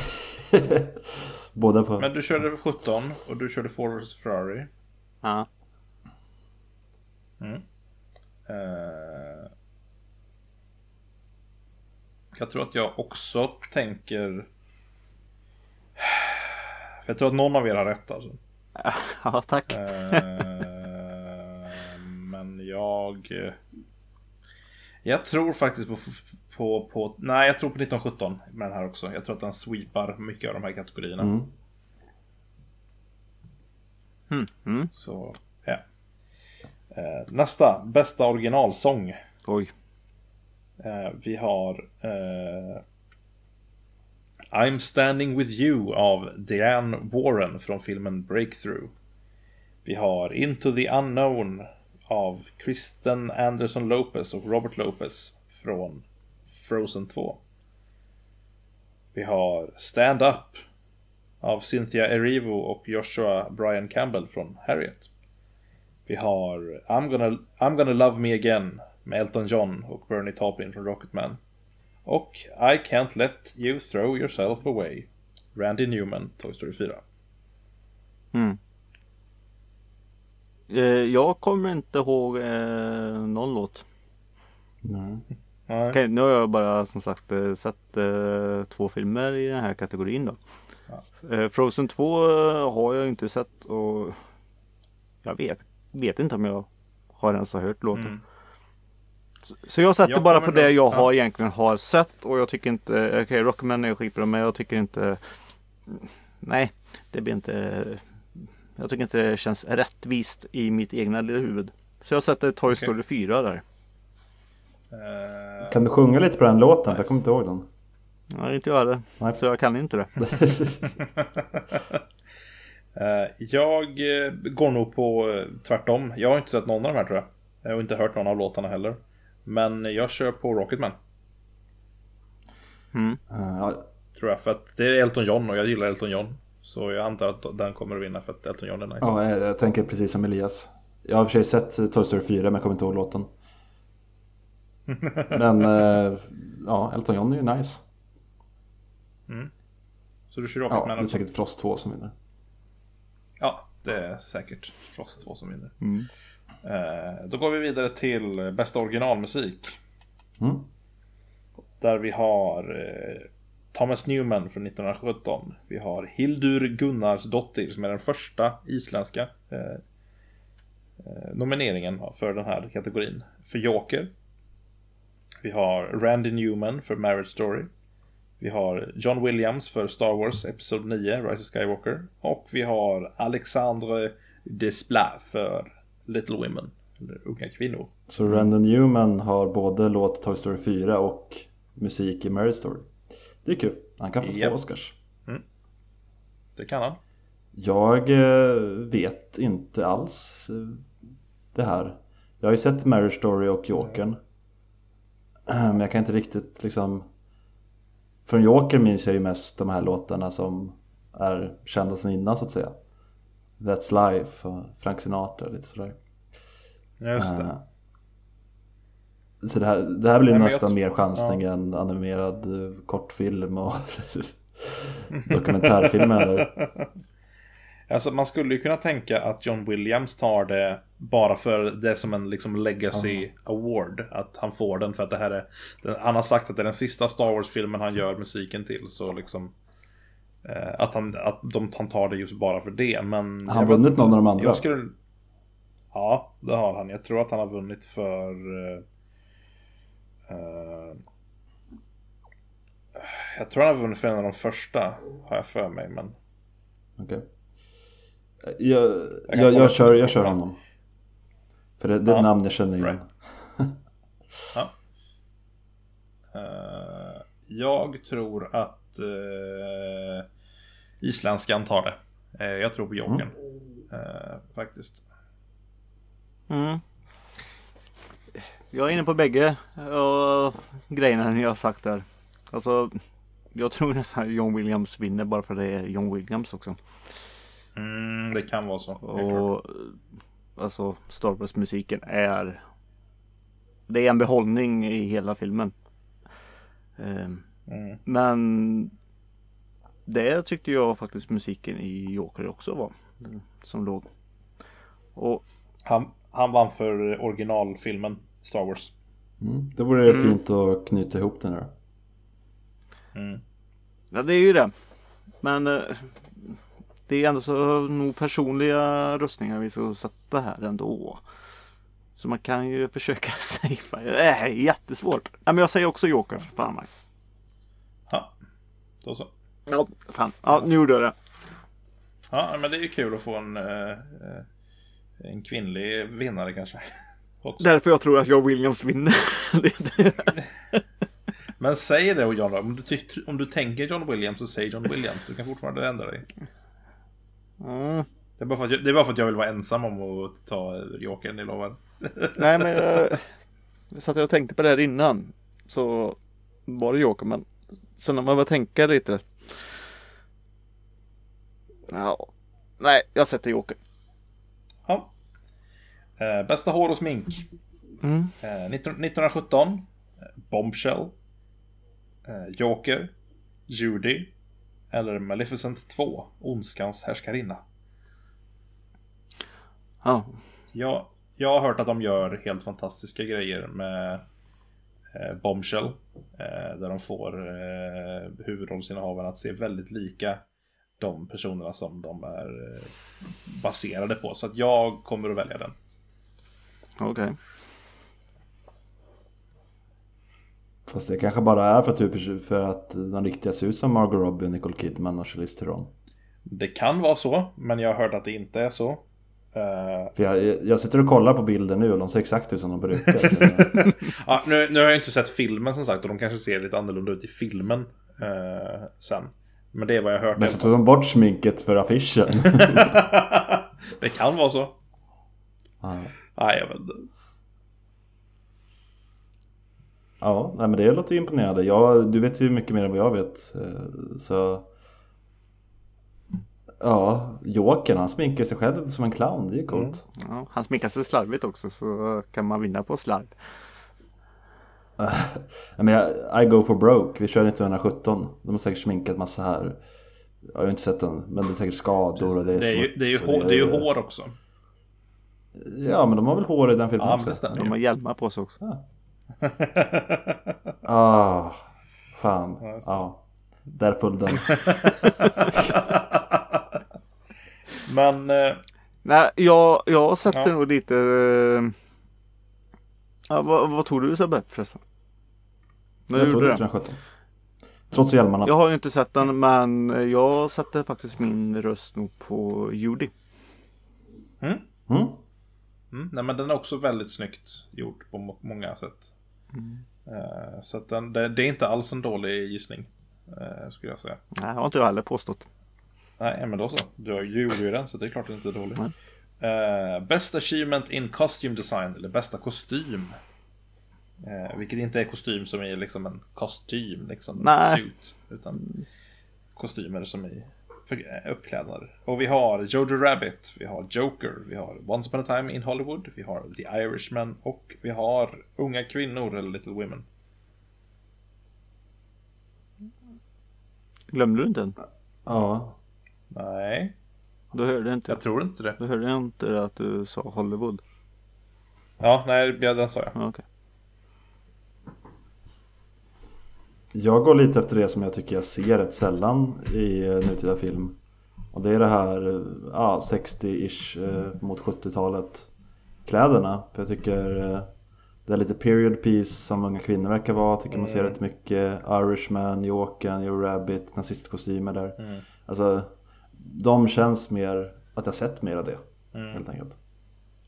Båda på. Men du körde 17 och du körde Ford vs Ferrari. Ja. Eh, jag tror att jag också tänker... För jag tror att någon av er har rätt alltså. ja, tack. Eh, men jag... Jag tror faktiskt på, på, på... Nej, jag tror på 1917 med den här också. Jag tror att den sweepar mycket av de här kategorierna. Mm. Mm. Mm. Så, ja. Eh, nästa, bästa originalsång. Oj. Eh, vi har eh, I'm standing with you av Diane Warren från filmen Breakthrough. Vi har Into the unknown av Kristen Anderson Lopez och Robert Lopez från Frozen 2. Vi har Stand Up av Cynthia Erivo och Joshua Brian Campbell från Harriet. Vi har I'm gonna, I'm gonna love me again med Elton John och Bernie Taupin från Rocketman. Och I can't let you throw yourself away. Randy Newman, Toy Story 4. Mm. Eh, jag kommer inte ihåg eh, någon låt. Nej. Nej. Okej, nu har jag bara som sagt eh, sett eh, två filmer i den här kategorin då. Eh, Frozen 2 eh, har jag inte sett och jag vet, vet inte om jag har ens har hört låten. Mm. Så, så jag sätter Jag bara på det jag ja. har egentligen har sett och jag tycker inte, okej Rockman är skitbra men jag tycker inte Nej, det blir inte Jag tycker inte det känns rättvist i mitt egna lilla huvud. Så jag sätter Toy Story 4 där. Eh, Kan du sjunga lite på den låten? För jag kommer inte ihåg den. Nej, inte jag heller. Nej. Så jag kan inte det. eh, jag eh, går nog på tvärtom. Jag har inte sett någon av de här tror jag. Jag har inte hört någon av låtarna heller. Men jag kör på Rocketman. Mm. Tror jag. För att det är Elton John och jag gillar Elton John. Så jag antar att den kommer att vinna för att Elton John är nice. ja, jag, jag tänker precis som Elias. Jag har i och för sig sett eh, Toy Story 4 men jag kommer inte ihåg låten. Men eh, ja, Elton John är ju nice. Så du kör Ja, Rocketman det är säkert Frost 2 som vinner. Ja, det är säkert Frost 2 som vinner. Mm. Eh, då går vi vidare till bästa originalmusik. Mm. Där vi har eh, Thomas Newman från 1917. Vi har Hildur Gunnarsdottir som är den första isländska eh, eh, nomineringen för den här kategorin. För Joker. Vi har Randy Newman för Marriage Story. Vi har John Williams för Star Wars Episod 9, Rise of Skywalker. Och vi har Alexandre Desplat för Little Women, eller Unga Kvinnor. Så Randy Newman har både låt Toy Story 4 och musik i Marriage Story. Det är kul. Han kan få Japp. två Oscars. Det kan han. Jag eh, vet inte alls eh, det här. Jag har ju sett Marriage Story och Jokern. Men jag kan inte riktigt liksom Från Jokern minns jag ju mest de här låtarna som är kända sedan innan så att säga. That's Life och Frank Sinatra lite sådär. Just det. Så det här, det här blir Nej, nästan mer chansning än animerad eh, kortfilm och dokumentärfilmer. Alltså man skulle ju kunna tänka att John Williams tar det bara för det som en liksom legacy award. Att han får den för att det här är... Han har sagt att det är den sista Star Wars-filmen han gör musiken till. Så liksom... eh, Att han, att de, han tar det just bara för det. Men... Har han vunnit någon av de andra? Skulle... Ja, det har han. Jag tror att han har vunnit för... eh, eh, jag tror han har vunnit för en av de första. Har jag för mig. Men... Okej. Jag, kan jag, kolla jag, upp kör, jag kör honom. För det, det är Ja, namn jag känner igen. right. Ja. Eh, jag tror att uh, isländskan tar det. Eh, jag tror på Jokern. Eh, faktiskt. Mm. Jag är inne på bägge och grejerna ni har sagt där. Alltså, jag tror nästan att John Williams vinner bara för det är John Williams också. Mm, det kan vara så. Och alltså Star Wars musiken är Det är en behållning i hela filmen. Ehm, Mm. Men det tyckte jag faktiskt musiken i Joker också var. Som låg. Och Han, han vann för originalfilmen Star Wars. Mm. Det vore Mm. fint att knyta ihop nu då. Mm. ja det är ju det. Men eh, det är ändå så nog personliga röstningar vi ska sätta här ändå. Så man kan ju försöka säga. Det är jättesvårt. Ja, men jag säger också Joker för fan. Mike. Ja, då så. Ja, fan. Ja, nu gjorde jag det. Ja, men det är ju kul att få en, eh, eh, en kvinnlig vinnare kanske. Också. Därför jag tror att jag Williams vinner. Men säg det John då. Om du, om du tänker John Williams så säg John Williams. Du kan fortfarande ändra dig. Mm. Det är bara för att jag, det är bara för att jag vill vara ensam om att ta Jokern, ni lovar. Nej men jag, jag satt och tänkte på det här innan. Så var det Joker men sen när man börjar tänka lite. Ja. Nej, jag sätter Joker. Ja. Eh, bästa hår och smink. Mm. Eh, 19, 1917. eh, Bombshell. Eh, Joker. Judy. Eller Maleficent 2. Ondskans härskarinna. Ja. Jag, jag har hört att de gör helt fantastiska grejer med eh, Bombshell. Där de får eh, huvudrollsinnehavarna att se väldigt lika de personerna som de är baserade på. Så att jag kommer att välja den. Okej. Fast det kanske bara är för att, du, för att de riktiga ser ut som Margot Robbie, Nicole Kidman och Charlize Theron. Det kan vara så, men jag har hört att det inte är så. Eh, För jag, jag sitter och kollar på bilder nu och de ser exakt ut som de brukar. ja, nu, nu har jag inte sett filmen som sagt och de kanske ser lite annorlunda ut i filmen eh, sen. Men det är vad jag har hört. Men så tog de bort sminket för affischen. det kan vara så. Ja. Nej, jag vet inte. Ja, nej, men det låter ju imponerande. Jag, du vet ju mycket mer än vad jag vet. eh, Så... Ja, Jokern han sminkar sig själv som en clown. Det är ju coolt. Ja, han sminkar sig slarvigt också så kan man vinna på slarv. Nej, men jag, I go for broke. Vi kör 1917. De har säkert sminkat massa här. Jag har ju inte sett den. Men det är säkert skador och det är Det är ju, smuts det är ju, och hår, det är ju hår också. Ja, men de har väl hår i den filmen Ja, också? De har hjälmar på sig också. Ah, fan. Ja. Ja, där föll den. Men... Eh, Nej, jag, jag sätter Ja. nog lite... eh, Ja, vad, vad tog du Sebbe förresten? När Jag du tog gjorde det? 1917. Trots hjälmarna. Jag har ju inte sett den men jag satte faktiskt min röst nog på Judy. Mm. Mm. Mm. Nej men den är också väldigt snyggt gjord på må- många sätt. Eh, så att den, det, det är inte alls en dålig gissning. eh, skulle jag säga. Nej, det har inte jag heller påstått. Nej men då så. Du gjorde ju den så det är klart det inte är dåligt. Nej. Eh, best achievement in costume design eller bästa kostym. Vilket inte är kostym som är liksom en kostym, liksom Nej. suit. Utan kostymer som är eh, uppklädnader. Och vi har Jojo Rabbit, vi har Joker, vi har Once upon a time in Hollywood, vi har The Irishman och vi har Unga kvinnor eller Little Women. Glömde du inte den? Ja. Nej, Då hörde jag inte. jag tror inte det. Då hörde jag inte att du sa Hollywood. Ja, nej, den sa jag. Ja, okej. Jag går lite efter det som jag tycker jag ser rätt sällan i eh, nutida film. Och det är det här eh, ja, 60-ish eh, mot 70-talet kläderna. För jag tycker eh, det är lite period piece som unga kvinnor verkar vara. Jag tycker man ser Mm. rätt mycket Irishman, Jokern, Joe Rabbit, nazistkostymer där. Mm. Alltså de känns mer att jag sett mer av det Mm. helt enkelt.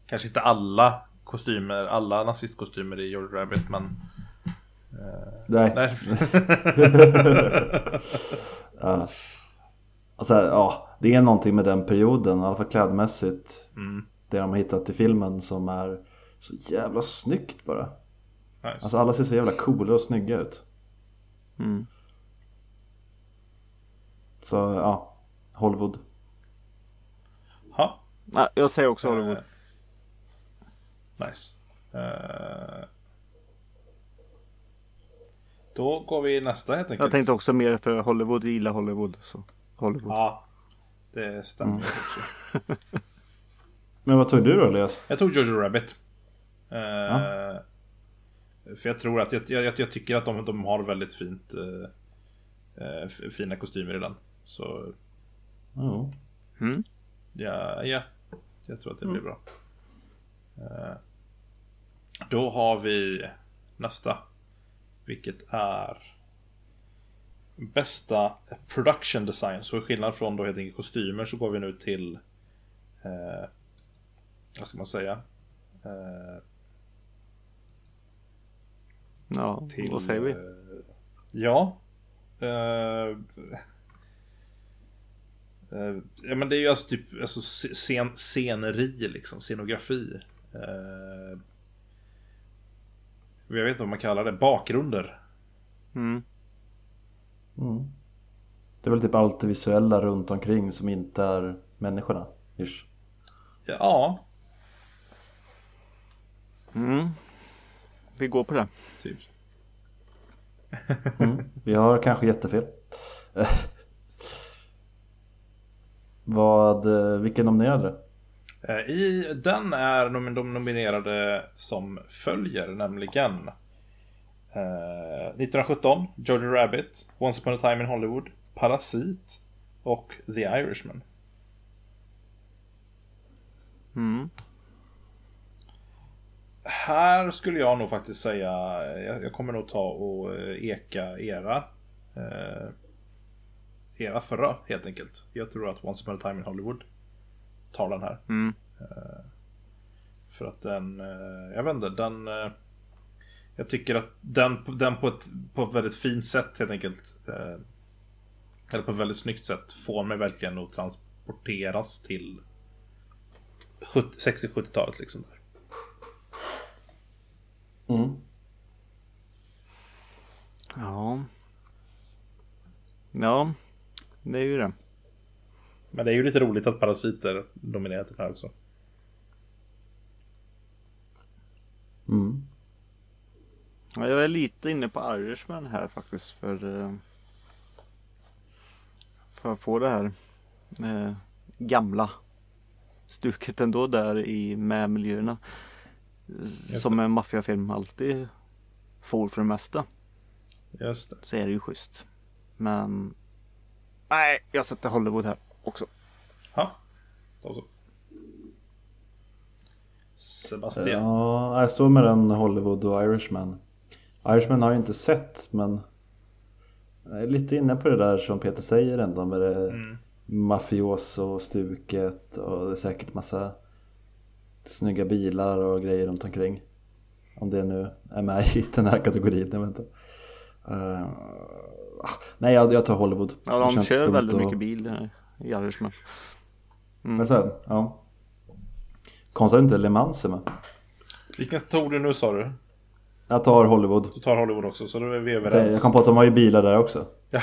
Kanske inte alla kostymer, alla nazistkostymer i Jojo Rabbit, men... Nej. Nej. Ja. Alltså, ja, det är någonting med den perioden, i alla fall klädmässigt. mm. Det de har hittat i filmen som är så jävla snyggt bara. Nice. Alltså alla ser så jävla coola och snygga ut. Mm. Så ja, Hollywood. Ha. Nej, jag säger också Hollywood. Eh, Nice. Eh, Då går vi nästa helt enkelt. Jag tänkte också mer för Hollywood, jag gillar Hollywood. Så Hollywood. Ja, det stämmer Mm. också. Men vad tog du då Elias? Jag tog Jojo Rabbit. Eh, För jag tror att, jag, jag, jag tycker att de, de har väldigt fint eh, eh, fina kostymer i den. Så Jo. Mm. ja, ja, jag tror att det blir bra. Eh, Då har vi nästa. Vilket är Bästa production design. Så skillnad från då helt enkelt kostymer så går vi nu till eh, Vad ska man säga? Eh, Ja, till, vad säger vi? eh, Ja. Eh, eh, ja men det är ju alltså typ alltså scen, sceneri liksom, scenografi. Jag vet inte vad man kallar det, bakgrunder. Mm. Mm. Det är väl typ allt det visuella runt omkring som inte är människorna. Ish. Ja, Mm. Vi går på det. typ. Mm. Vi har kanske jättefel. Vad, eh, vilken nominerade? Eh, I den är de nominerade som följer, nämligen eh, 1917, Jojo Rabbit, Once upon a time in Hollywood, Parasit och The Irishman. Mm. Här skulle jag nog faktiskt säga, jag, jag kommer nog ta och eh, eka era eh, era förra helt enkelt. Jag tror att Once upon a time in Hollywood tar den här. Mm. För att den, eh, jag vet inte, den... eh, Jag tycker att den, den på, ett, på ett väldigt fint sätt helt enkelt. eh, Eller på ett väldigt snyggt sätt får mig verkligen att transporteras till 70 60-70-talet liksom. Mm. Ja. Ja, det är ju det. Men det är ju lite roligt att Parasiter dominerat den här också. Mm. Ja, jag är lite inne på Irishman här faktiskt för, eh, för att få det här eh, gamla stuket ändå där i med miljöerna. Som en maffiafilm alltid får för det mesta. Just det. Så är det ju schysst. Men nej, jag sätter Hollywood här också. Ha. Då så. Sebastian. Ja, jag står med den Hollywood och Irishman. Irishman har jag inte sett men Jag är lite inne på det där som Peter säger ändå med det Mm. mafioso-stuket och det är säkert massa snygga bilar och grejer runt omkring. Om det nu är med i den här kategorin, jag vet inte. Eh, nej, jag, jag tar Hollywood. Ja, de kör väldigt att- mycket bil där i Irishman. Men så, här, ja. Konstigt inte Le Mans är med. Vilken tog du nu sa du? Jag tar Hollywood. Du tar Hollywood också, så då är vi överens. Jag kom på att de har ju bilar där också.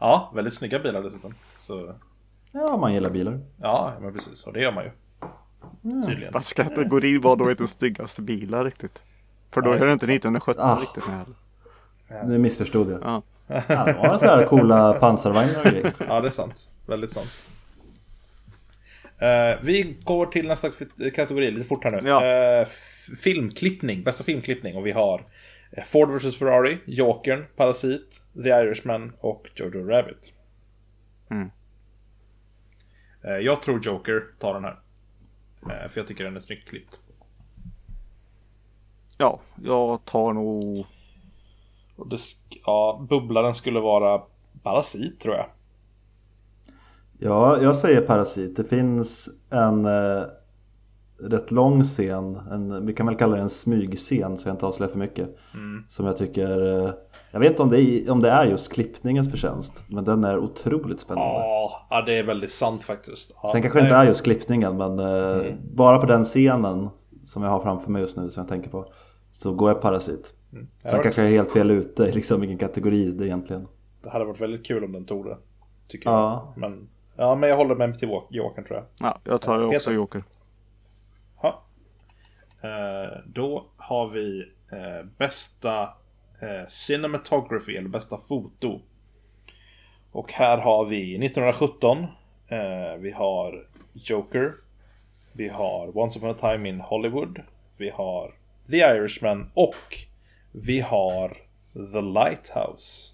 ja, väldigt snygga bilar dessutom. Så, Ja, man gillar bilar. ja, men precis. Och det gör man ju. Tydligen. Fast kategorin var då inte snyggaste bilar riktigt. För då Ja, är det inte det. 1917 Ah. riktigt med heller. Nu missförstod jag. Ja. Ja, de har så här coola pansarvagnar och grejer. Ja, det är sant. Väldigt sant. Eh, vi går till nästa kategori lite fort här nu. Ja. F- filmklippning, bästa filmklippning. Och vi har eh, Ford vs Ferrari, Jokern, Parasit, The Irishman och Jojo Rabbit. Mm. Eh, jag tror Joker tar den här. För jag tycker den är snyggt klippt. ja, jag tar nog... Och det, ja, bubblaren skulle vara Parasit tror jag. Ja, jag säger Parasit. Det finns en eh, rätt lång scen. En, vi kan väl kalla det en smygscen så jag inte avslöjar för mycket. Mm. Som jag tycker, eh, jag vet inte om det, är, om det är just klippningens förtjänst. Men den är otroligt spännande. Ja, ja, det är väldigt sant faktiskt. Ja, Sen kanske nej. inte är just klippningen men eh, Mm. bara på den scenen som jag har framför mig just nu som jag tänker på. Så går jag Parasit. Mm. Sen varit, kanske jag är helt fel ute i liksom vilken kategori det är egentligen. det hade varit väldigt kul om den tog det. Tycker Ja. jag. Men, ja, men jag håller med till Jokern tror jag. Ja, jag tar Ja, också Peter. Joker. Ja. Eh, då har vi eh, bästa eh, cinematography, eller bästa foto. Och här har vi 1917. Eh, vi har Joker. Vi har Once upon a time in Hollywood. Vi har The Irishman och vi har The Lighthouse.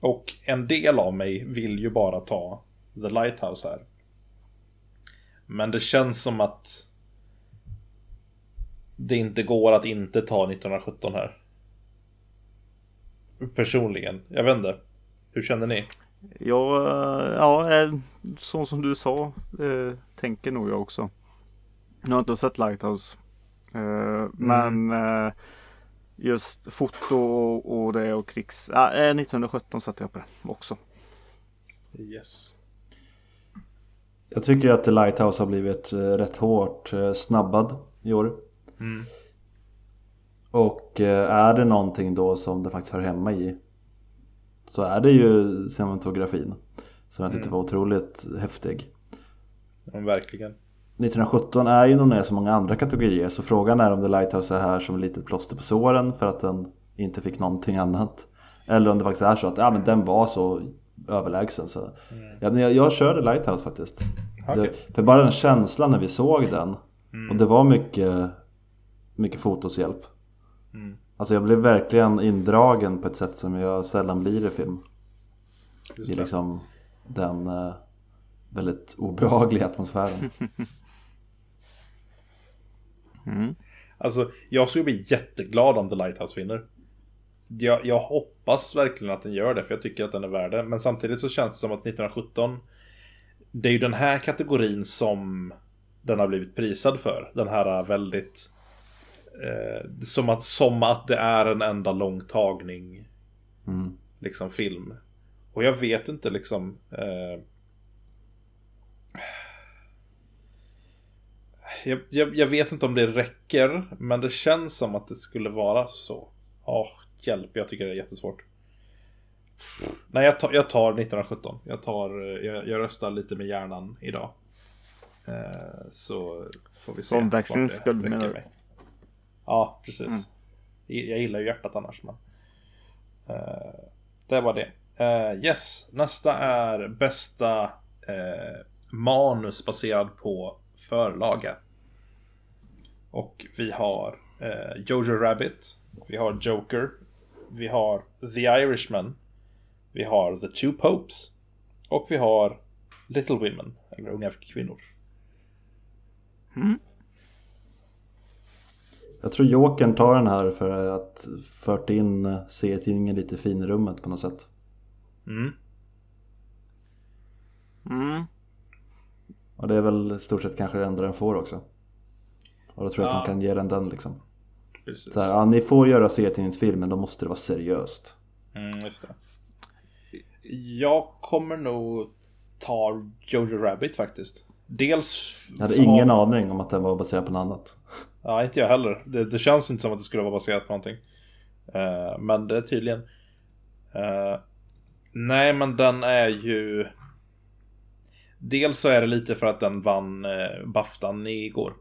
Och en del av mig vill ju bara ta The Lighthouse här. Men det känns som att det inte går att inte ta 1917 här. Personligen. Jag vet inte. Hur känner ni? Ja, eh, ja, eh, så som du sa, eh, tänker nog jag också. Nu har jag inte sett Lighthouse. Eh, Men eh, just foto och, och det och krigs... Ja, eh, 1917 satte jag på det också. Yes. Jag tycker att The Lighthouse har blivit rätt hårt snabbad i år. Mm. Och är det någonting då som det faktiskt hör hemma i så är det ju cinematografin som jag tyckte Mm. var otroligt häftig. Ja, verkligen. 1917 är ju nog med så många andra kategorier så frågan är om The Lighthouse är här som ett litet plåster på såren för att den inte fick någonting annat. Eller om det faktiskt är så att ja, men den var så överlägsen så. Mm. Ja, jag, jag körde Lighthouse faktiskt. Okej. Det, för bara den känslan när vi såg den Mm. och det var mycket, mycket fotoshjälp. Mm. Alltså jag blev verkligen indragen på ett sätt som jag sällan blir i film. Just I liksom den eh, väldigt obehagliga atmosfären. Mm. Alltså, jag skulle bli jätteglad om The Lighthouse vinner. Jag, jag hoppas verkligen att den gör det, för jag tycker att den är värd det. Men samtidigt så känns det som att 1917 Det är ju den här kategorin som den har blivit prisad för. Den här väldigt eh, som, att, som att det är en enda lång tagning Mm. liksom film. Och jag vet inte liksom eh, jag, jag, jag vet inte om det räcker Men det känns som att det skulle vara så. Åh, hjälp, jag tycker det är jättesvårt. Nej, jag tar, jag tar 1917 Jag tar, jag, jag röstar lite med hjärnan idag. Eh, Så får vi se Som räcker menar du? Ja, precis. Mm. Jag gillar ju hjärtat annars men eh, Det var det. Eh, Yes, nästa är bästa eh, manus baserad på förlaga Och vi har eh, Jojo Rabbit Vi har Joker Vi har The Irishman Vi har The Two Popes Och vi har Little Women, eller Unga kvinnor jag tror Jokern tar den här för att fört in serietidningen lite i finrummet på något sätt. Mm. Mm. Och det är väl i stort sett kanske det enda den får också. Och då tror jag att Ja. de kan ge den den liksom. Precis. Så här, ja, ni får göra serietidningsfilm men då måste det vara seriöst. Mm, just det. Jag kommer nog ta Jojo Rabbit faktiskt. Dels... Jag hade ingen av- aning om att den var baserad på något annat. Ja, inte jag heller. Det, det känns inte som att det skulle vara baserat på någonting. Eh, men det är tydligen. Eh, nej, men den är ju... Dels så är det lite för att den vann uh, Baftan igår.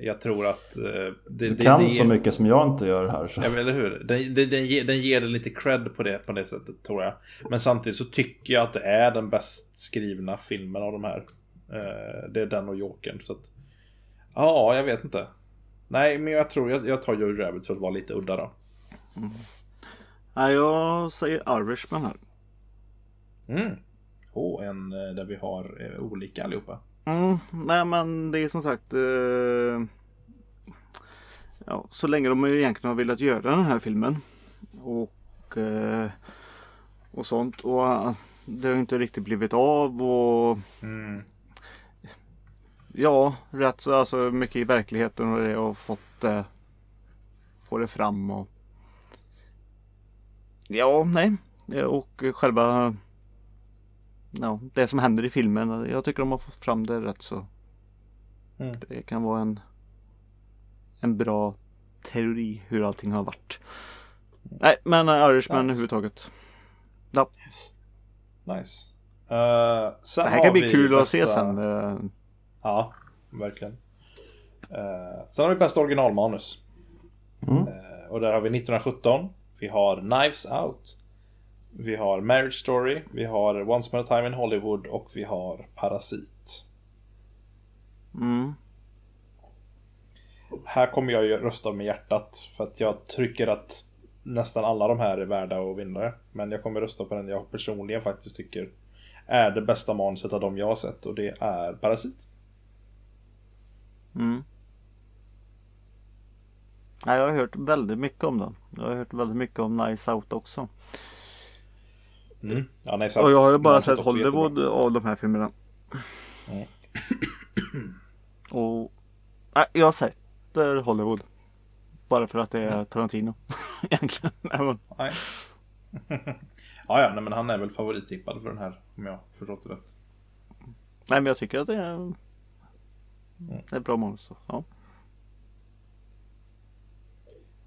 Jag tror att... eh, det, Du det, kan det, så mycket som jag inte gör här. Så. Ja, men eller hur? Den, den, den, ger, den ger det lite cred på det, på det sättet, tror jag. Men samtidigt så tycker jag att det är den bäst skrivna filmen av de här. Eh, det är den och Jokern, så att... Ja, jag vet inte. Nej, men jag tror jag, jag tar Jojo Rabbit för att vara lite udda då. Nej, jag säger Irishman här. Mm. Och en eh, där vi har olika allihopa. Mm, nej men det är som sagt eh, ja, Så länge de egentligen har velat göra den här filmen och eh, Och sånt och eh, Det har inte riktigt blivit av och Mm. Ja rätt så alltså mycket i verkligheten och det har fått eh, Få det fram och Ja nej och själva Ja det som händer i filmen Jag tycker de har fått fram det rätt så Mm. Det kan vara en En bra teori hur allting har varit. Nej men uh, Irishman Nice. överhuvudtaget. Ja, Nice. Eh, sen det här kan bli vi kul att bästa- se sen. eh, Ja, verkligen. Eh, sen har vi bästa originalmanus. Mm. Eh, och där har vi 1917. Vi har Knives Out. Vi har Marriage Story. Vi har Once upon a time in Hollywood. Och vi har Parasit. Mm. Här kommer jag ju rösta med hjärtat. För att jag tycker att nästan alla de här är värda att vinna. Men jag kommer rösta på den jag personligen faktiskt tycker är det bästa manuset av dem jag har sett. Och det är Parasit. Mm. Nej, jag har hört väldigt mycket om den. Jag har hört väldigt mycket om Nice Out också. Mm. Ja, nej, Och jag har ju bara sett. Hollywood av de här filmerna. Mm. Och nej, jag sätter Hollywood. Bara för att det Mm. är Tarantino. Egentligen. Nej. ja, ja, nej, men han är väl favorittippad för den här om jag förstått det rätt. Nej men jag tycker att det är Det är bra manus. så, Ja.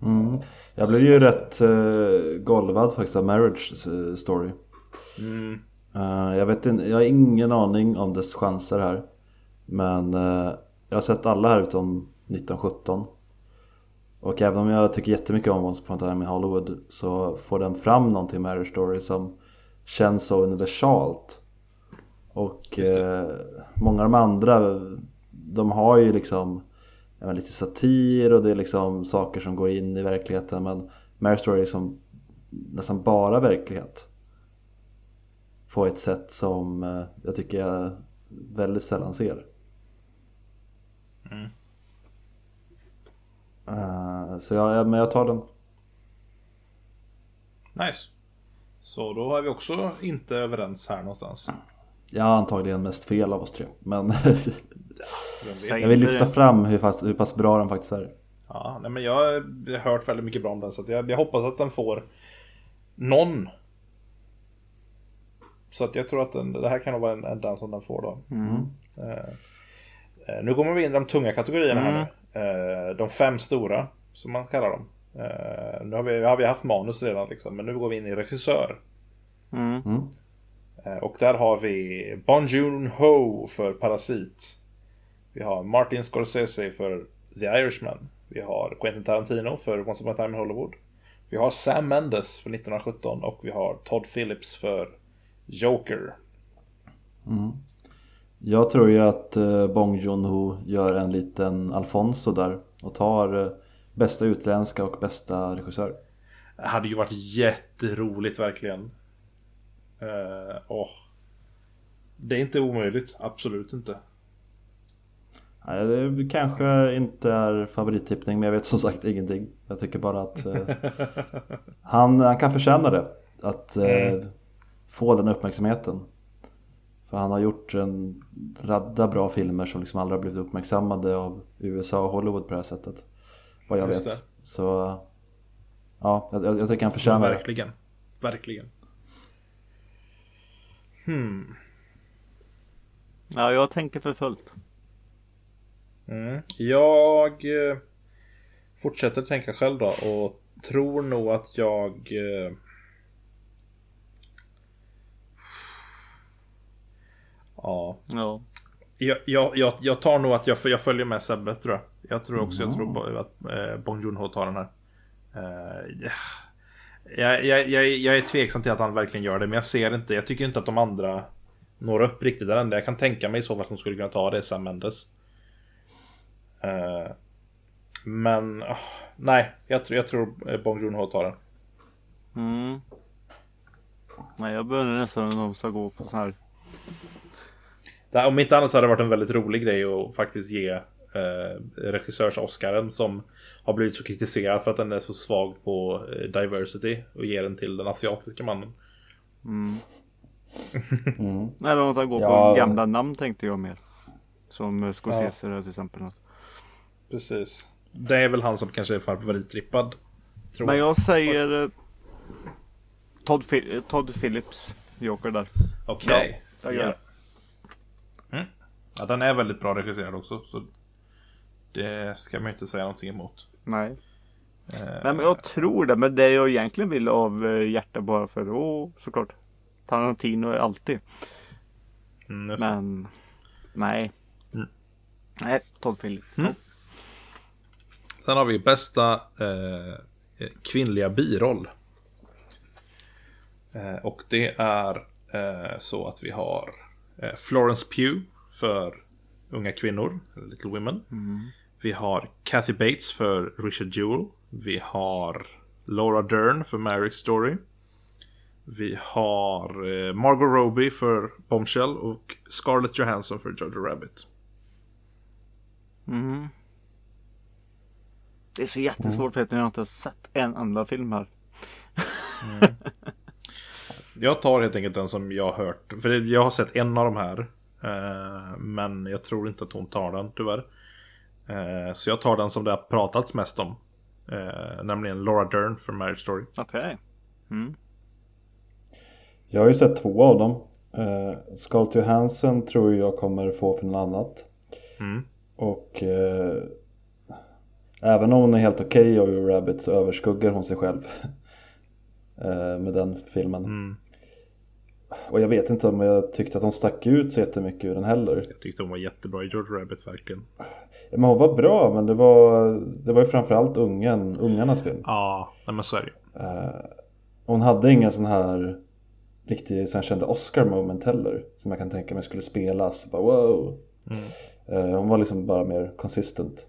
Mm. Jag blev ju rätt uh, golvad faktiskt av Marriage eh, Story. Mm. Eh, jag vet inte, jag har ingen aning om dess chanser här. Men eh, jag har sett alla här utom 1917. Och även om jag tycker jättemycket om Once upon a time in Hollywood så får den fram någonting med Marriage Story som känns så universalt. Och eh, många av de andra, de har ju liksom men lite satir och det är liksom saker som går in i verkligheten men Marriage Story är liksom nästan bara verklighet på ett sätt som eh, jag tycker jag väldigt sällan ser. Mm. Eh, Så jag, ja, men jag tar den. Nice. Så då är vi också inte överens här någonstans. Har antagligen mest fel av oss tre. Men Jag vill lyfta fram hur pass, hur pass bra den faktiskt är. Ja, nej, men jag har hört väldigt mycket bra om den så att jag, jag hoppas att den får någon. Så att jag tror att den, det här kan nog vara en, en den som den får då. Mm. Eh, nu kommer vi in i de tunga kategorierna här Mm. nu. Eh, de fem stora, som man kallar dem. Eh, nu har vi, har vi haft manus redan liksom, men nu går vi in i regissör. Mm. Och där har vi Bon Joon-ho för Parasit. Vi har Martin Scorsese för The Irishman. Vi har Quentin Tarantino för Once upon a time in Hollywood. Vi har Sam Mendes för 1917 och vi har Todd Phillips för Joker. Mm. Jag tror ju att eh, Bong Joon-Ho gör en liten Alfonso där och tar eh, bästa utländska och bästa regissör. Det hade ju varit jätteroligt verkligen. Eh, åh. Det är inte omöjligt, absolut inte. Nej, det kanske inte är favorittippning men jag vet som sagt ingenting. Jag tycker bara att eh, han, han kan förtjäna det. Att eh, få den uppmärksamheten. För han har gjort en radda bra filmer som liksom aldrig har blivit uppmärksammade av USA och Hollywood på det här sättet. Vad jag Just vet. det. Så ja, jag, jag tycker han förtjänar det. Verkligen. Verkligen. Hmm. Ja, jag tänker för fullt. Mm. Jag eh, fortsätter tänka själv då och tror nog att jag... Eh, ja. Ja. Jag, jag, jag, tar nog att jag, jag följer med Sebbe tror jag. Jag tror också jag tror att eh, Bong Joon-Ho tar den här. Eh, ja. jag, jag, jag, jag är tveksam till att han verkligen gör det, men jag ser inte. Jag tycker inte att de andra når upp riktigt. Det enda jag kan tänka mig i så fall som skulle kunna ta det är Sam Mendes. Eh, men ah, nej, jag, tror- jag tror Bong Joon-Ho tar den. Mm. Nej, jag börjar nästan om de ska gå på så här. Det, här- om inte annat så hade det varit en väldigt rolig grej att faktiskt ge eh, regissörs-Oscaren som har blivit så kritiserad för att den är så svag på eh, diversity och ge den till den asiatiska mannen. Mm. Mm. Nej, de ska gå Ja. på gamla namn tänkte jag mer. Som eh, Scorsese där till exempel. Precis. Det är väl han som kanske är favoritrippad. Tror Men jag. säger eh, Todd, eh, Todd Phillips Joker där. Okej. jag gör Ja. Mm. Ja, den är väldigt bra regisserad också. Så det ska man ju inte säga någonting emot. Nej. Eh, Nej men jag tror det. Men det jag egentligen vill av eh, hjärta bara för åh såklart. Tarantino är alltid. mm, det. Men nej. Mm. Nej, Todd Phillips. Sen har vi bästa eh, kvinnliga biroll. Eh, och det är eh, så att vi har eh, Florence Pugh för Unga kvinnor, Little Women. Vi har Kathy Bates för Richard Jewell. Vi har Laura Dern för Marriage Story. Vi har eh, Margot Robbie för Bombshell och Scarlett Johansson för Jojo Rabbit. Mhm. Det är så jättesvårt för att jag har inte sett en enda film här. Jag tar helt enkelt den som jag har hört. För jag har sett en av de här. Eh, men jag tror inte att hon tar den tyvärr. Eh, så jag tar den som det har pratats mest om. Eh, nämligen Laura Dern för Marriage Story. Okej. Mm. Jag har ju sett två av dem. Uh, Scarlett Johansson tror jag kommer få för något annat. Mm. Och eh, även om hon är helt okej okay, Jojo Rabbit så överskuggar hon sig själv eh, med den filmen. Mm. Och jag vet inte om jag tyckte att hon stack ut så jättemycket ur den heller. Jag tyckte hon var jättebra i George Rabbit verkligen. Men hon var bra men det var, det var ju framförallt ungen, ungarnas film. Ja, nej, men så är det ju. Eh, hon hade ingen sån här riktig, som jag kände Oscar moment heller. Som jag kan tänka mig skulle spelas. Bara, wow. Mm. Eh, hon var liksom bara mer consistent.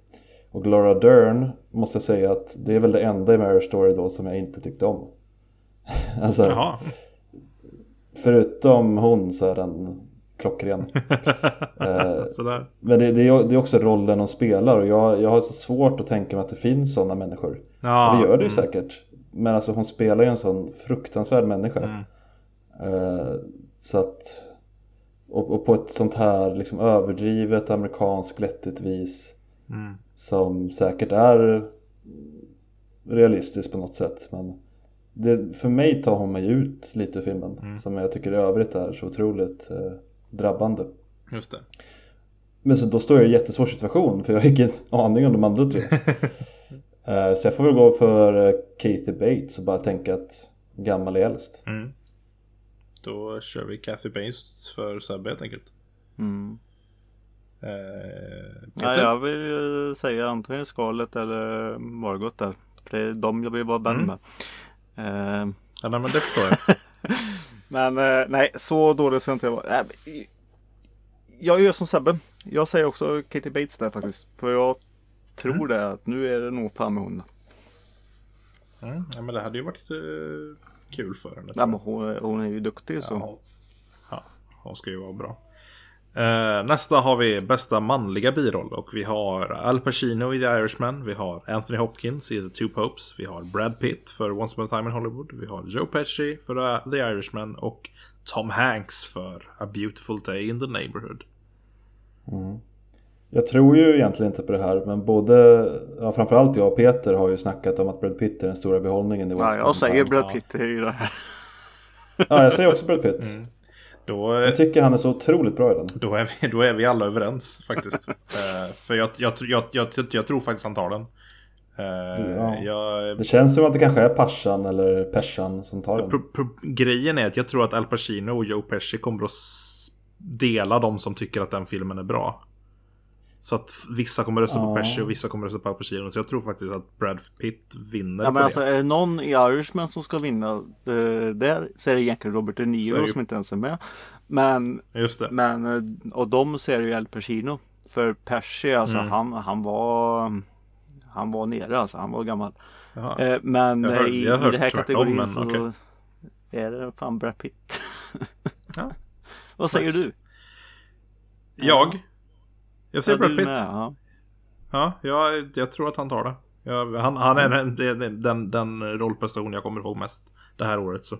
Och Laura Dern måste jag säga att det är väl det enda i Marriage Story då som jag inte tyckte om. alltså, Jaha. förutom hon så är den klockren. Eh, Sådär. men det, det, är, det är också rollen hon spelar och jag, jag har så svårt att tänka mig att det finns sådana människor. Ja, det gör det ju mm. säkert. Men alltså hon spelar ju en sån fruktansvärd människa. Mm. Eh, så att och, och på ett sånt här liksom överdrivet amerikanskt glättigt vis Mm. som säkert är realistiskt på något sätt. Men det, för mig tar hon mig ut lite ur filmen Mm. som jag tycker i övrigt är så otroligt eh, drabbande. Just det. Men så då står jag i en jättesvår situation för jag har ingen aning om de andra tre. Eh, så jag får väl gå för eh, Kathy Bates och bara tänka att gammal är äldst. Mm. Då kör vi Kathy Bates för Sebbe helt enkelt. Mm. Eh, Ja, jag vill eh, säga antingen Scarlett eller Margot där. För det är de jag vill vara vän Mm. med. Eh, Ja, nej, men det förstår jag. men eh, nej, så dålig ska jag inte vara. Men, jag gör som Sebbe. Jag säger också Katie Bates där faktiskt. För jag tror Mm. det att nu är det nog fan med hon. Mm. Ja, men det hade ju varit eh, kul för henne. Ja, men hon, hon är ju duktig så. Ja, hon ska ju vara bra. Eh, nästa har vi bästa manliga biroll och vi har Al Pacino i The Irishman. Vi har Anthony Hopkins i The Two Popes. Vi har Brad Pitt för Once upon a time in Hollywood. Vi har Joe Pesci för The Irishman och Tom Hanks för A Beautiful Day in the Neighborhood. Jag tror ju egentligen inte på det här men både, ja, framförallt jag och Peter har ju snackat om att Brad Pitt är den stora behållningen i Once upon a jag säger time. Brad Pitt i det här. Ja, jag säger också Brad Pitt. Då, Jag tycker han är så otroligt bra i den. då, är, vi, då är vi alla överens faktiskt. Eh, för jag, jag, jag, jag, tror faktiskt han tar den. Eh, Ja. Det känns som att det kanske är Pashan eller Peshan som tar den. Grejen är att jag tror att Al Pacino och Joe Pesci kommer att dela de som tycker att den filmen är bra. Så att vissa kommer rösta på Ja. Pesci och vissa kommer rösta på Al Pacino. Så jag tror faktiskt att Brad Pitt vinner Ja, på men det. alltså är det någon i Irishman som ska vinna eh, där så är det egentligen Robert De Niro det som inte ens är med. Men, Just det. men eh, och de ser ju El Pacino. För Pesci alltså Mm. han, han var Han var nere alltså, han var gammal. Jaha. Eh, men hört- i, i det här kategorin men så okej. är det fan Brad Pitt. Ja. Vad säger Nice. du? Jag? Jag säger Ja, Brad Pitt. med, ja. Ja, jag, jag tror att han tar det. Jag, han, han är den, den, den, den rollprestation jag kommer ihåg mest det här året. Så.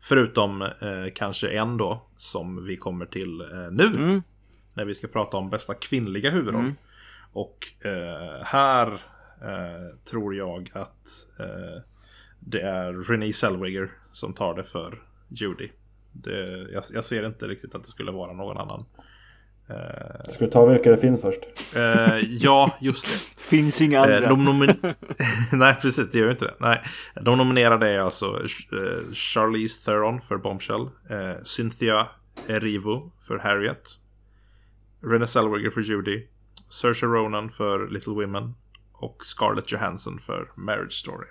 Förutom eh, kanske en då, som vi kommer till eh, nu. Mm. När vi ska prata om bästa kvinnliga huvudroll. Mm. Och eh, här eh, tror jag att eh, det är Renée Zellweger som tar det för Judy. Det, jag, jag ser inte riktigt att det skulle vara någon annan. Eh, Ska du ta vilka det finns först? eh, ja, just det. Finns inga andra. Eh, de nomin- Nej, precis, det gör ju inte det. Nej. De nominerade är alltså Charlize Theron för Bombshell, Cynthia Erivo för Harriet, Renée Zellweger för Judy, Saoirse Ronan för Little Women och Scarlett Johansson för Marriage Story.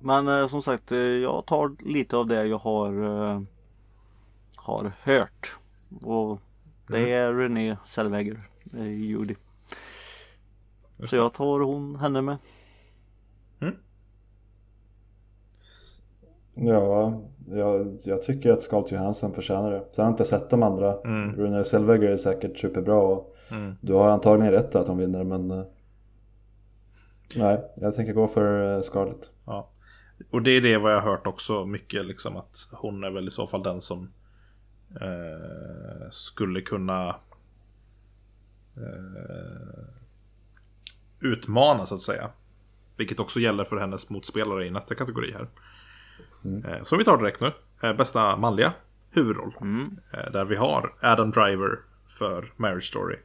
Men eh, som sagt, jag tar lite av det jag har har hört. Och det Mm. är René Zellweger, eh, Judy. Just Så jag tar hon, henne med. Ja, jag, jag tycker att Scarlett Johansson förtjänar det. Sen har jag inte sett de andra. Mm. Renée Zellweger är säkert superbra och Mm. du har antagligen rätt att hon vinner men eh, Nej, jag tänker gå för eh, Scarlett. Ja. Och det är det vad jag har hört också mycket liksom att hon är väl i så fall den som eh, skulle kunna eh, utmana så att säga. Vilket också gäller för hennes motspelare i nästa kategori här. Eh, så vi tar direkt nu. Eh, bästa manliga huvudroll. Mm. Eh, där vi har Adam Driver för Marriage Story.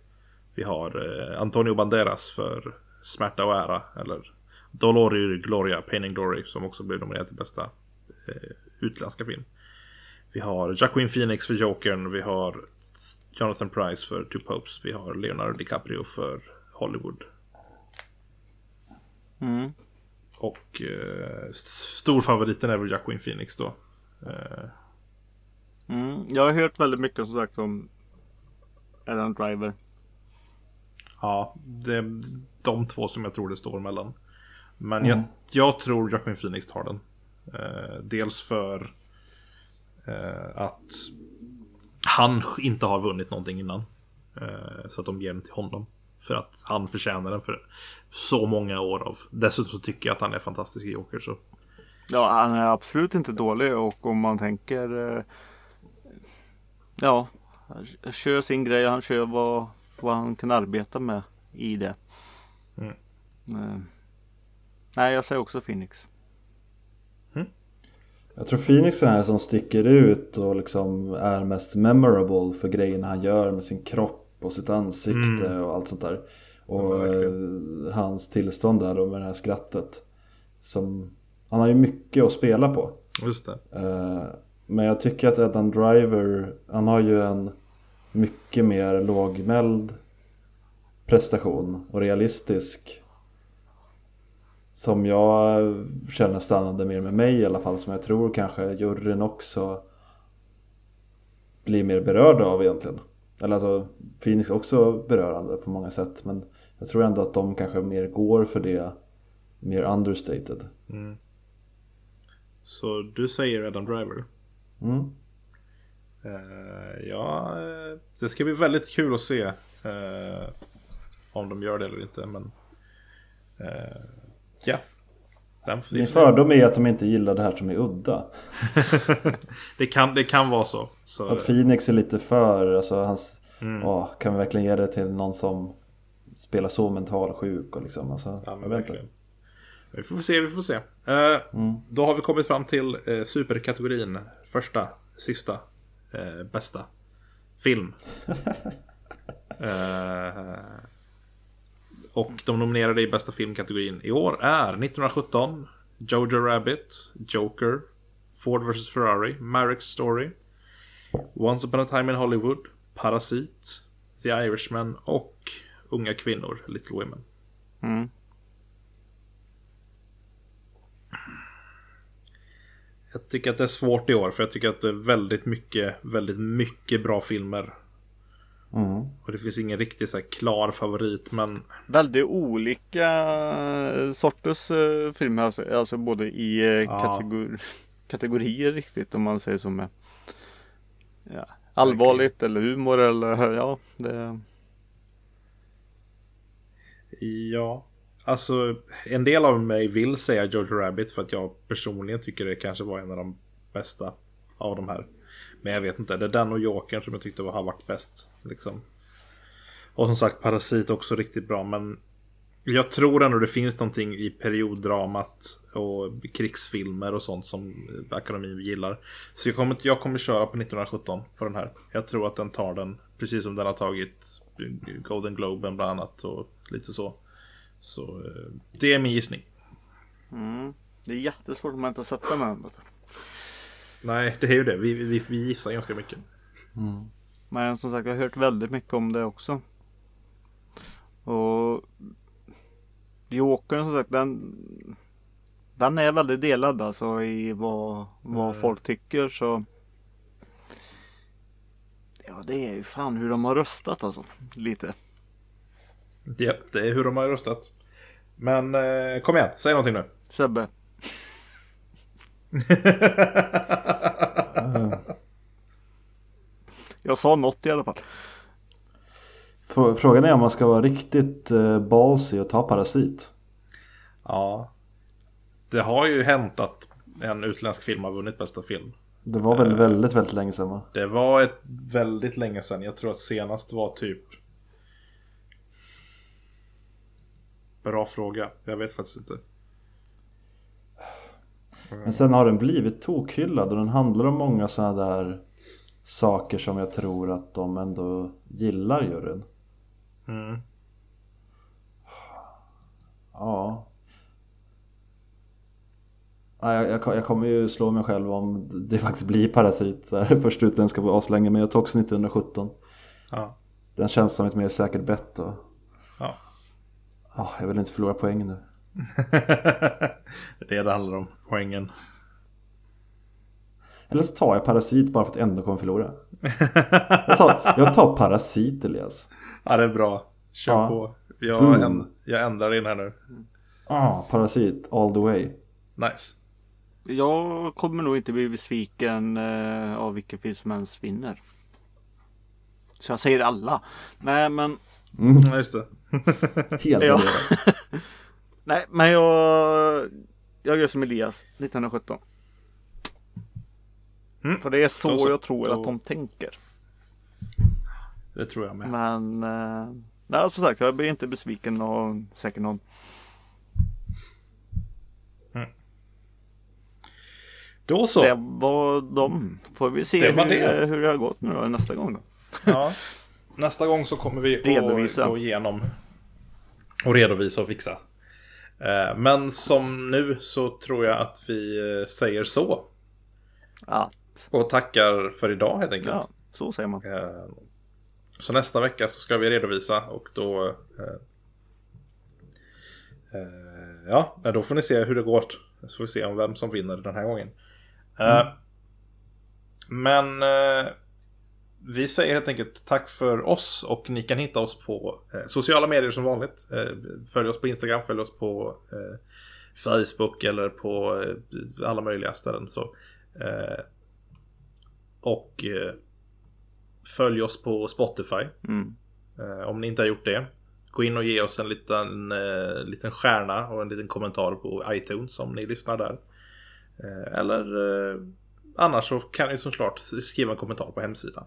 Vi har Antonio Banderas för Smärta och ära. Eller Dolor y Gloria, Pain and Glory. Som också blev nominerad till bästa utländska film. Vi har Jacqueline Phoenix för Jokern. Vi har Jonathan Price för Two Popes. Vi har Leonardo DiCaprio för Hollywood. Mm. Och eh, storfavoriten är väl Jacqueline Phoenix då. Eh, Mm. Jag har hört väldigt mycket som sagt om Adam Driver. Ja, det är de två som jag tror det står mellan. Men jag, jag tror Joaquin Phoenix tar den. Eh, dels för att han inte har vunnit någonting innan. Eh, så att de ger den till honom. För att han förtjänar den för så många år av. Dessutom så tycker jag att han är fantastisk i Joker. Så. Ja, han är absolut inte dålig och om man tänker eh, Ja, han kör sin grej. Han kör vad, vad han kan arbeta med i det. Mm. Eh, nej, jag säger också Phoenix. Jag tror Phoenix är den här som sticker ut och liksom är mest memorable för grejerna han gör med sin kropp och sitt ansikte och allt sånt där. Och Ja, eh, hans tillstånd där då med det här skrattet. Som, han har ju mycket att spela på. Just det. Eh, Men jag tycker att Adam Driver, han har ju en mycket mer lågmäld prestation och realistisk. Som jag känner stannade mer med mig i alla fall, som jag tror kanske juryn också blir mer berörd av egentligen. Eller alltså, Phoenix är också berörande på många sätt, men jag tror ändå att de kanske mer går för det mer understated. Mm. Så du säger Adam Driver. Mm. Uh, ja, uh, det ska bli väldigt kul att se uh, om de gör det eller inte. Men ja. Min fördom är att de inte gillar det här som är udda. det, kan, det kan vara så. så. Att Phoenix är lite för, alltså hans, mm. åh, kan vi verkligen ge det till någon som spelar så mentalsjuk och liksom. Alltså, ja, men verkligen. Vi får se, vi får se. Uh, mm. Då har vi kommit fram till uh, superkategorin. Första, sista, uh, bästa film. och de nominerade i bästa filmkategorin i år är 1917, Jojo Rabbit, Joker, Ford vs Ferrari, Marek Story, Once upon a time in Hollywood, Parasit, The Irishman och Unga kvinnor, Little Women. Mm. Jag tycker att det är svårt i år för jag tycker att det är väldigt mycket, väldigt mycket bra filmer. Mm. Och det finns ingen riktigt så här klar favorit men Väldigt olika eh, sorters uh, filmer alltså, alltså både i uh, ja. kategor kategorier riktigt om man säger så med ja, Allvarligt okay. eller humor eller ja det Ja Alltså, en del av mig vill säga George Rabbit för att jag personligen tycker det kanske var en av de bästa av de här. Men jag vet inte, det är den och Jokern som jag tyckte har varit bäst. Liksom. Och som sagt, Parasit också riktigt bra, men jag tror ändå det finns någonting i perioddramat och krigsfilmer och sånt som akademin gillar. Så jag kommer, jag kommer köra på 1917 på den här. Jag tror att den tar den, precis som den har tagit Golden Globen bland annat och lite så. Så eh, det är min gissning. Mm. Det är jättesvårt om man inte har sett den än. Nej, det är ju det. Vi, vi, vi gissar ganska mycket. Mm. Men som sagt, jag har hört väldigt mycket om det också. Och Jokern som sagt, den, den är väldigt delad alltså i vad, vad mm. folk tycker. Så Ja, det är ju fan hur de har röstat alltså. Lite. Ja, det är hur de har röstat. Men eh, kom igen, säg någonting nu. Sebbe. Jag sa något i alla fall. Frågan är om man ska vara riktigt eh, ballsy och ta parasit. Ja. Det har ju hänt att en utländsk film har vunnit bästa film. Det var väl väldigt, väldigt länge sedan va? Det var ett väldigt länge sedan. Jag tror att senast var typ Bra fråga. Jag vet faktiskt inte. Men sen har den blivit tokhyllad och den handlar om många sådana där saker som jag tror att de ändå gillar juryn. Mm. Ja. Jag, jag, jag, kommer ju slå mig själv om det faktiskt blir Parasit så här, först utländska på aslänge men jag tog också 1917. Ja. Den känns som ett mer säkert bett. Och... Ja. Oh, jag vill inte förlora poängen nu. det är det det handlar om, poängen. Eller så tar jag Parasit bara för att ändå kommer förlora. jag, tar, jag tar Parasit Elias. Ja det är bra. Kör ja. på. Jag, änd, jag ändrar in här nu. Ja, ah, Parasit all the way. Nice. Jag kommer nog inte bli besviken eh, av vilken film som helst vinner. Så jag säger alla. Nej men Mm. Ja, just det. Helt ja. Nej, men jag, jag gör som Elias 1917. Mm. För det är så, så jag tror då... att de tänker. Det tror jag med. Men, eh, nej, som sagt, jag blir inte besviken och säkert någon. Mm. Då så. Det var de. Får vi se det hur, det. hur det har gått nu då nästa gång då. Ja. Nästa gång så kommer vi redovisa. att gå igenom och redovisa och fixa. Eh, men som nu så tror jag att vi eh, säger så. Att. Och tackar för idag helt enkelt. Ja, så säger man. Eh, så nästa vecka så ska vi redovisa och då... Ja, då får ni se hur det går. Så får vi se om vem som vinner den här gången. Mm. Men vi säger helt enkelt tack för oss och ni kan hitta oss på eh, sociala medier som vanligt. Eh, följ oss på Instagram, följ oss på eh, Facebook eller på eh, alla möjliga ställen. Så. Eh, och eh, följ oss på Spotify. Mm. Om ni inte har gjort det. Gå in och ge oss en liten, liten stjärna och en liten kommentar på iTunes om ni lyssnar där. Eller annars så kan ni såklart skriva en kommentar på hemsidan.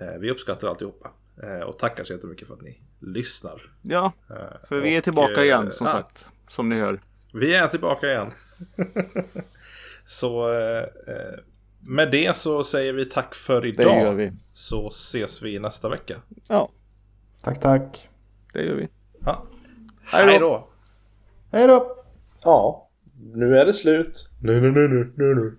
Eh, vi uppskattar alltihopa. Eh, och tackar så jättemycket för att ni lyssnar. Ja, Eh, för vi är och, tillbaka eh, igen som ja, sagt. Som ni hör. Vi är tillbaka igen. så med det så säger vi tack för Det idag. gör vi. Så ses vi nästa vecka. Ja, Tack tack. det gör vi. Ja. Hej då. Hej då. Hej då! Ja, nu är det slut. Nu, nu, nu, nu, nu, nu.